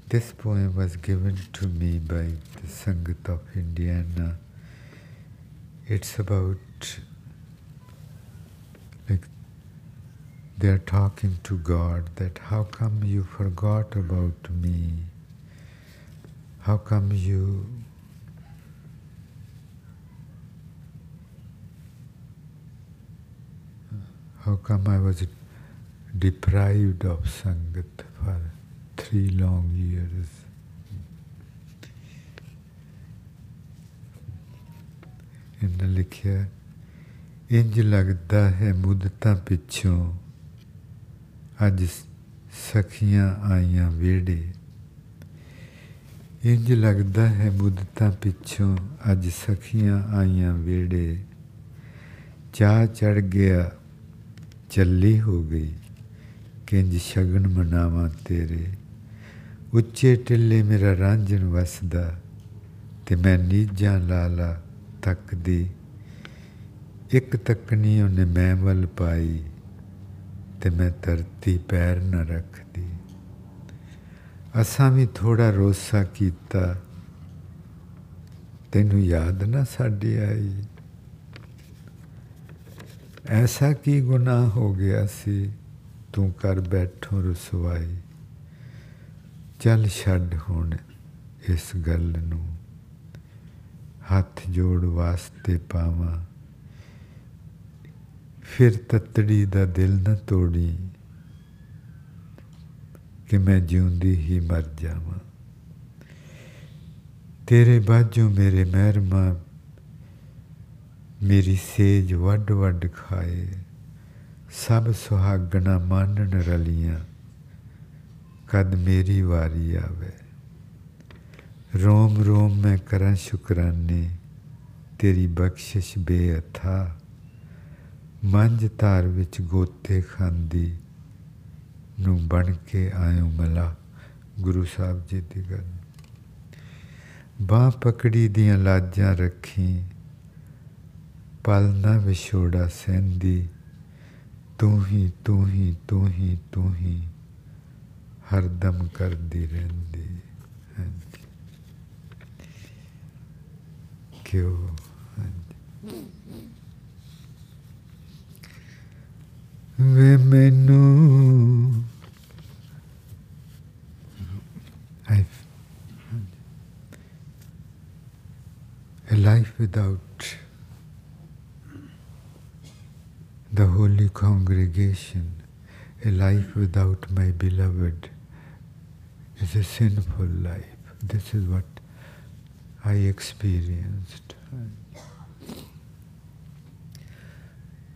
This poem was given to me by the Sangat of Indiana. It's about like they are talking to God that how come you forgot about me? How come you How come I was deprived of Sangat for three long years? ਇਹਨਾਂ ਲਿਖਿਆ ਇੰਜ ਲੱਗਦਾ ਹੈ ਮੁੱਦਤਾਂ ਪਿੱਛੋਂ ਅੱਜ ਸਖੀਆਂ ਆਈਆਂ ਵੇੜੇ ਇੰਜ ਲੱਗਦਾ ਹੈ ਮੁੱਦਤਾਂ ਪਿੱਛੋਂ ਅੱਜ ਸਖੀਆਂ ਆਈਆਂ ਵੇੜੇ ਚਾਹ ਚੜ ਗਿਆ ਚੱਲੀ ਹੋ ਗਈ ਕਿੰਜ ਸ਼ਗਨ ਮਨਾਵਾਂ ਤੇਰੇ ਉੱਚੇ ਟਿੱਲੇ ਮੇਰਾ ਰਾਂਝਣ ਵਸਦਾ ਤੇ ਮੈਂ ਨੀਜਾਂ ਲਾਲਾ ਤੱਕਦੀ। ਇੱਕ ਤੱਕਣੀ ਉਹਨੇ ਮੈਂ ਵੱਲ ਪਾਈ ਤੇ ਮੈਂ ਧਰਤੀ ਪੈਰ ਨਾ ਰੱਖਦੀ। ਅਸਾਂ ਵੀ ਥੋੜਾ ਰੋਸਾ ਕੀਤਾ, ਤੈਨੂੰ ਯਾਦ ਨਾ ਸਾਡੀ ਆਈ। ਐਸਾ ਕੀ ਗੁਨਾਹ ਹੋ ਗਿਆ ਸੀ, ਤੂੰ ਕਰ ਬੈਠੋ ਰਸਵਾਈ। ਚੱਲ ਛੱਡ ਹੁਣ ਇਸ ਗੱਲ ਨੂੰ। ਹੱਥ ਜੋੜ ਵਾਸਤੇ ਪਾਵਾਂ। ਫਿਰ ਤਤੜੀ ਦਾ ਦਿਲ ਨਾ ਤੋੜੀ ਕਿ ਮੈਂ ਜਿਉਂਦੀ ਹੀ ਮਰ ਜਾਵਾਂ। ਤੇਰੇ ਬਾਝੋਂ ਮੇਰੇ ਮਹਿਰਮਾ ਮੇਰੀ ਸੇਜ ਵੱਡ ਵੱਡ ਖਾਏ। ਸਭ ਸੁਹਾਗਣਾ ਮਾਨਣ ਰਲੀਆਂ। ਕਦ ਮੇਰੀ ਵਾਰੀ ਆਵੇ। ਰੋਮ ਰੋਮ ਮੈਂ ਕਰਾਂ ਸ਼ੁਕਰਾਨੇ, ਤੇਰੀ ਬਖਸ਼ਿਸ਼ ਬੇਅਥਾ। ਮੰਝ ਧਾਰ ਵਿੱਚ ਗੋਤੇ ਖਾਂਦੀ, ਨੂੰ ਬਣ ਕੇ ਆਇਓ ਮਲਾ, ਗੁਰੂ ਸਾਹਿਬ ਜੀ ਦੀ ਗੱਲ। ਬਾਹ ਪਕੜੀ ਦੀਆਂ ਲਾਜਾਂ ਰੱਖੀ, ਪਲ ਨਾ ਵਿਛੋੜਾ ਸਹਿੰਦੀ, ਤੂੰ ਹੀ ਤੂੰ ਹੀ ਤੂੰ ਹੀ ਤੂੰ ਹੀ। ਹਰਦਮ ਕਰਦੀ ਰਹਿੰਦੀ ਹਾਂਜੀ ਕਿਉਂ ਹਾਂਜੀ ਵੇ ਮੈਨੂੰ I, a life without the holy congregation, a life without my beloved, is a sinful life. This is what I experienced.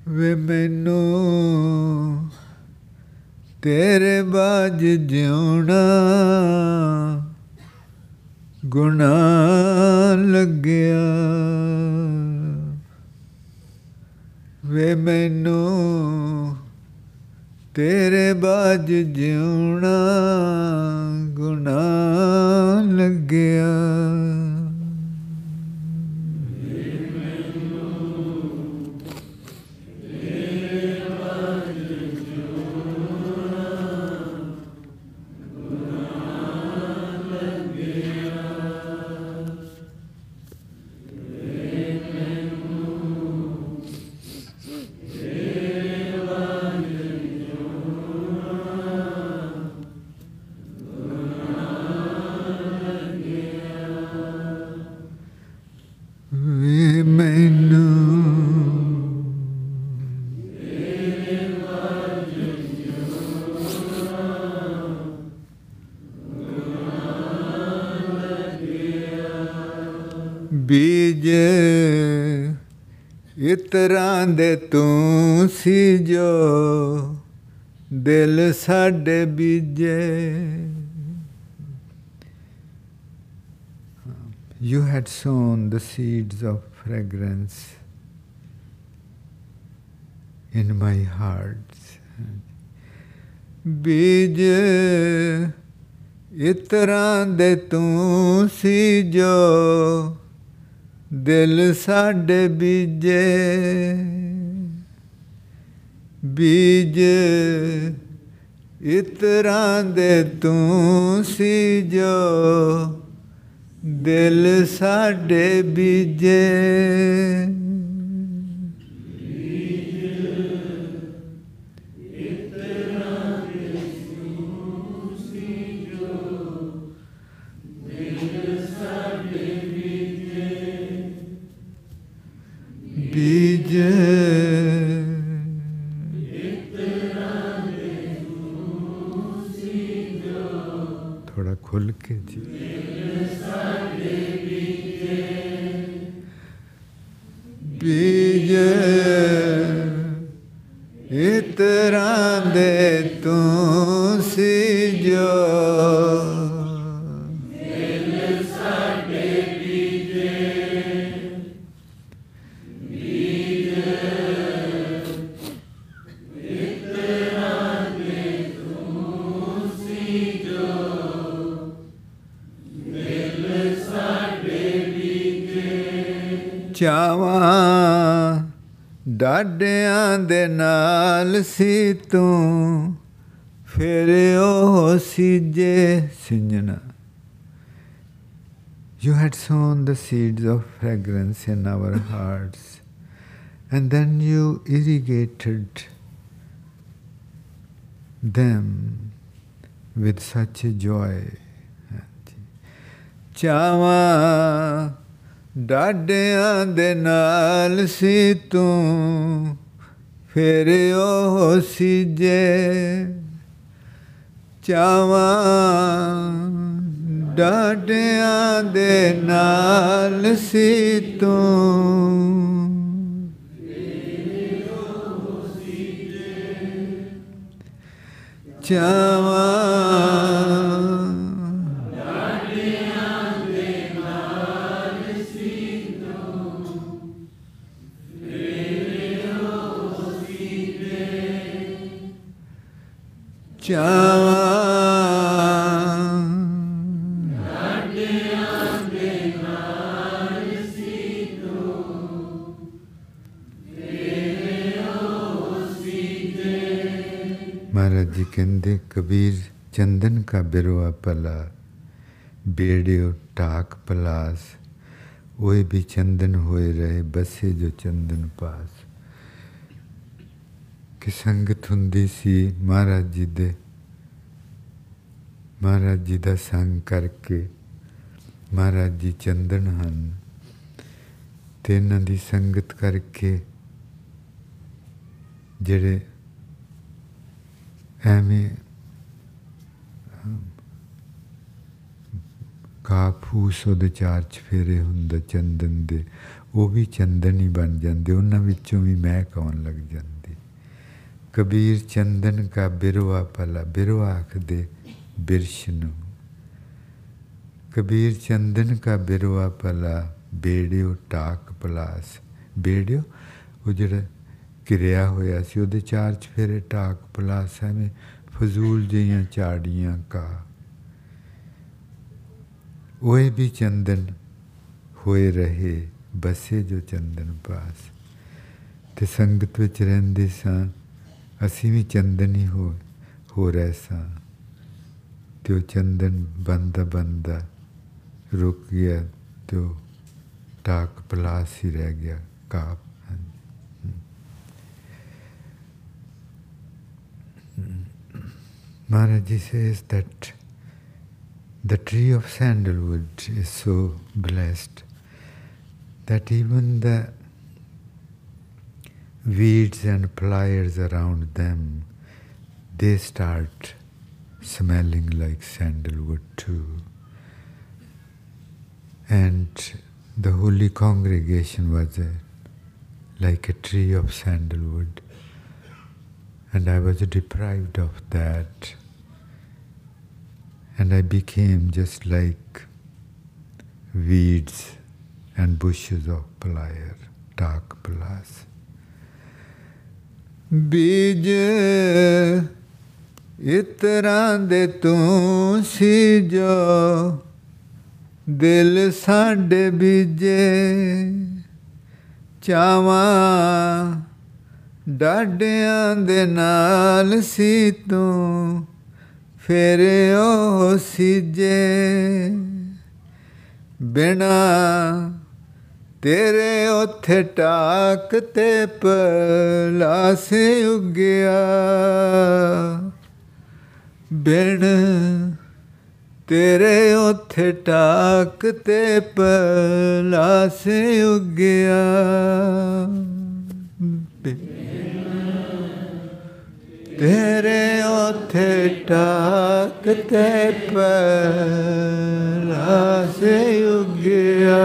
ਵੇ ਮੈਨੂੰ ਤੇਰੇ ਬਾਝ ਜਿਉਣਾ ਗੁਨਾ ਲੱਗਿਆ ਵੇ ਮੈਨੂੰ ਤੇਰੇ ਬਾਝ ਜਿਉਣਾ ਗੁਨਾ ਲੱਗਿਆ। ਇਤਰਾਂ ਦੇ ਤੂੰ ਸੀ ਜੋ ਦਿਲ ਸਾਡੇ ਬੀਜੇ You had sown the seeds of fragrance in my heart. ਬੀਜ ਇਤਰਾਂ ਦੇ ਤੂੰ ਸੀ ਜੋ ਦਿਲ ਸਾਡੇ ਬੀਜੇ ਬੀਜ ਇਤਰਾਂ ਦੇ ਤੂੰ ਸੀ ਜੋ ਦਿਲ ਸਾਡੇ ਬੀਜੇ ਬੀਜ। You had sown the seeds of fragrance in our hearts, and then you irrigated them with such a joy. ਚਾਵਾਂ ਡਾਡਿਆਂ ਦੇ ਨਾਲ ਸੀ ਤੂੰ ਫਿਰ ਉਹ ਸੀਜੇ ਚਾਵਾਂ ਡਾਡਿਆਂ ਦੇ ਨਾਲ ਸੀ ਤੂੰ। ਚਾਵਾਂ ਚਾਵਾਂ। ਕਹਿੰਦੇ, ਕਬੀਰ ਚੰਦਨ ਕਾ ਬਿਰਵਾ ਪਲਾ ਬੇੜਿਓ ਟਾਕ ਪਲਾਸ। ਓਏ ਵੀ ਚੰਦਨ ਹੋਏ ਰਹੇ, ਬਸੇ ਜੋ ਚੰਦਨ ਪਾਸ। ਕਿ ਸੰਗਤ ਹੁੰਦੀ ਸੀ ਮਹਾਰਾਜ ਜੀ ਦੇ, ਮਹਾਰਾਜ ਜੀ ਦਾ ਸੰਗ ਕਰਕੇ ਮਹਾਰਾਜ ਜੀ ਚੰਦਨ ਹਨ। ਤੇ ਇਹਨਾਂ ਦੀ ਸੰਗਤ ਕਰਕੇ ਜਿਹੜੇ ਐਵੇਂ ਕਾ ਫੂਸ ਉਹਦੇ ਚਾਰ ਚਫੇਰੇ ਹੁੰਦਾ, ਚੰਦਨ ਦੇ। ਉਹ ਵੀ ਚੰਦਨ ਹੀ ਬਣ ਜਾਂਦੇ, ਉਹਨਾਂ ਵਿੱਚੋਂ ਵੀ ਮਹਿਕ ਆਉਣ ਲੱਗ ਜਾਂਦੀ? ਕਬੀਰ ਚੰਦਨ ਕਾ ਬਿਰਵਾ ਪਲਾ ਬਿਰਵਾ ਆਖਦੇ ਬਿਰਸ਼ ਨੂੰ ਕਬੀਰ ਚੰਦਨ ਕਾ ਬਿਰਵਾ ਪਲਾ ਬੇੜਿਓ ਟਾਕ ਪਲਾਸ। ਬੇੜਿਓ? ਉਹ ਜਿਹੜਾ ਕਿਰਿਆ ਹੋਇਆ ਸੀ। ਉਹਦੇ ਚਾਰ ਚਫੇਰੇ ਟਾਕ ਪਲਾਸ ਐਵੇਂ ਫਜ਼ੂਲ ਜਿਹੀਆਂ ਚਾੜੀਆਂ ਕਾ। ਓਏ ਵੀ ਚੰਦਨ ਹੋਏ ਰਹੇ, ਬਸੇ ਜੋ ਚੰਦਨ ਪਾਸ। ਤੇ ਸੰਗਤ ਵਿੱਚ ਰਹਿੰਦੇ ਸਾਂ, ਅਸੀਂ ਵੀ ਚੰਦਨ ਹੀ ਹੋ ਹੋ ਰਹੇ ਸਾਂ। ਤੇ ਉਹ ਚੰਦਨ ਬੰਦਾ ਬੰਦਾ ਰੁਕ ਗਿਆ ਤੇ ਉਹ ਟਾਕ ਪਲਾਸ ਹੀ ਰਹਿ ਗਿਆ, ਕਾਪ Maharaj ji says that the tree of sandalwood is so blessed that even the weeds and pliers around them they start smelling like sandalwood too. And the holy congregation was a, like a tree of sandalwood. And i was deprived of that and I became just like weeds and bushes of plier, dark plas. ਬੀਜ ਇਤਰਾਂ ਦੇ ਤੂੰ ਸੀ ਜੋ ਦਿਲ ਸਾਡੇ ਬੀਜੇ ਚਾਵਾਂ ਡਾਡਿਆਂ ਦੇ ਨਾਲ ਸੀ ਤੂੰ ਫਿਰ ਉਹ ਸੀਜੇ ਬਿਨਾ ਤੇਰੇ ਉੱਥੇ ਟਾਕ ਤੇ ਪਲਾਸ ਉਗਿਆ। ਬਿਨ ਤੇਰੇ ਉੱਥੇ ਟਾਕ ਤੇ ਪਲਾਸ ਉਗਿਆ। ਤੇਰੇ ਉੱਥੇ ਟਾਕ ਤੇ ਪਲਾਸ ਉਗਿਆ।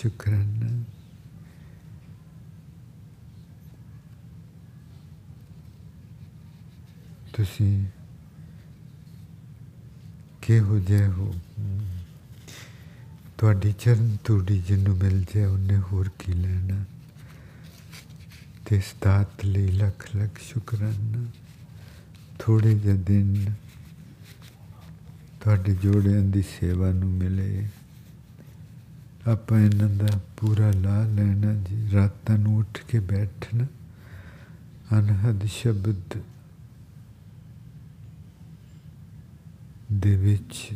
ਸ਼ੁਕਰਾਨਾ ਸ਼ੁਕਰਾਨਾ ਤੁਸੀਂ ਕਿਹੋ ਜਿਹੇ ਹੋ ਤੁਹਾਡੀ ਚਰਨ ਧੂੜੀ ਜਿਹਨੂੰ ਮਿਲ ਜਾਏ ਉਹਨੇ ਹੋਰ ਕੀ ਲੈਣਾ ਤੇ ਇਸ ਦਾਤ ਲਈ ਲੱਖ ਲੱਖ ਸ਼ੁਕਰਾਨਾ ਥੋੜੇ ਜਿਹੇ ਦਿਨ ਤੁਹਾਡੇ ਜੋੜਿਆਂ ਦੀ ਸੇਵਾ ਨੂੰ ਮਿਲੇ ਆਪਾਂ ਇਹਨਾਂ ਦਾ ਪੂਰਾ ਲਾ ਲੈਣਾ ਜੀ। ਰਾਤਾਂ ਨੂੰ ਉੱਠ ਕੇ ਬੈਠਣਾ। ਅਨਹਦ ਸ਼ਬਦ ਦੇ ਵਿੱਚ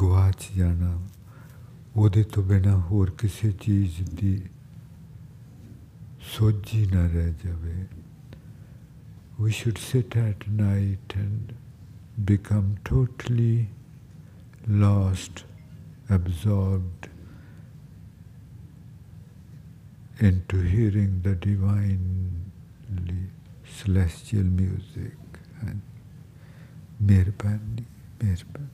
ਗਵਾਚ ਜਾਣਾ। ਉਹਦੇ ਤੋਂ ਬਿਨਾ ਹੋਰ ਕਿਸੇ ਚੀਜ਼ ਦੀ ਸੋਝੀ ਨਾ ਰਹਿ ਜਾਵੇ। We should sit at night and become totally lost, absorbed into hearing the divinely celestial music and Mirbani, Mirbani.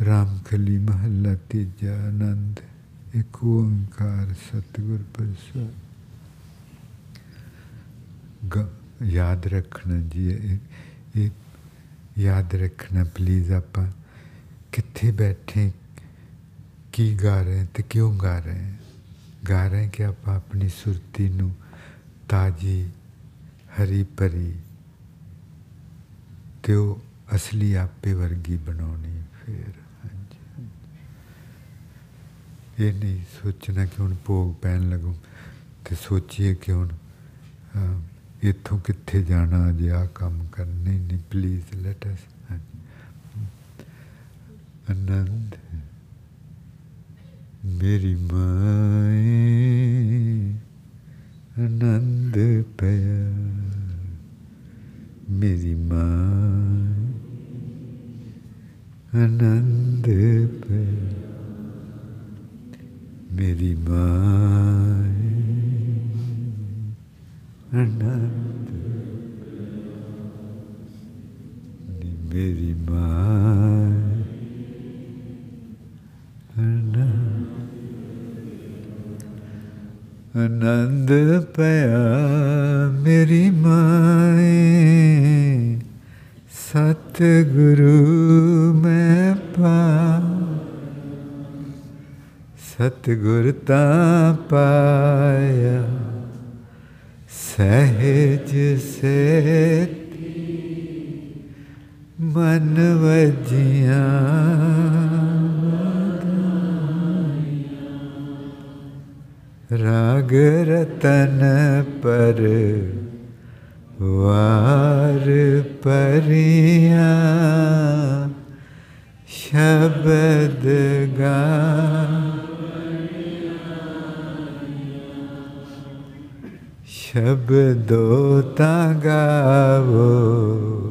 Ramkali Mahalati Janand Ekoankar Satgur Prasad याद रखना जी याद रखना प्लीज़ आप ਰੱਖਣਾ ਪਲੀਜ਼ ਕਿੱਥੇ ਬੈਠੇ, ਕੀ ਗਾ ਰਹੇ, ਤੇ ਕਿਉਂ ਗਾ ਰਹੇ? ਗਾ ਰਹੇ ਕਿ ਆਪਾਂ ਆਪਣੀ ਸੁਰਤੀ ਨੂੰ ਤਾਜੀ, ਹਰੀ ਭਰੀ ਤੇ ਉਹ ਅਸਲੀ ਆਪੇ ਵਰਗੀ ਬਣਾਉਣੀ ਫਿਰ। ਹਾਂਜੀ ਇਹ ਨਹੀਂ ਸੋਚਣਾ ਕਿ ਹੁਣ ਭੋਗ ਪੈਣ ਲੱਗੂ ਤੇ ਸੋਚੀਏ ਕਿ ਹੁਣ ਇੱਥੋਂ ਕਿੱਥੇ ਜਾਣਾ ਜੇ ਆ ਕੰਮ ਕਰਨੇ ਨਹੀਂ ਪਲੀਜ਼ ਲੈਟ ਅਸ ਆਨੰਦ ਮੇਰੀ ਮਾਏ ਆਨੰਦ ਪਿਆ। ਮੇਰੀ ਮਾਂ ਆਨੰਦ ਪਿਆ। ਮੇਰੀ ਮਾਂ ਆਨੰਦ ਆਨੰਦ ਪਿਆ ਮੇਰੀ ਮਾਏ। ਸਤ ਗੁਰੂ ਮੈਂ ਪਾ। ਸਤ ਗੁਰ ਤਾਂ ਪਾਇਆ। ਸਹਿਜ ਸੇ ਮਨ ਵਜੀਆਂ राग रत् पर शब्द गा। शब्दोता गावो।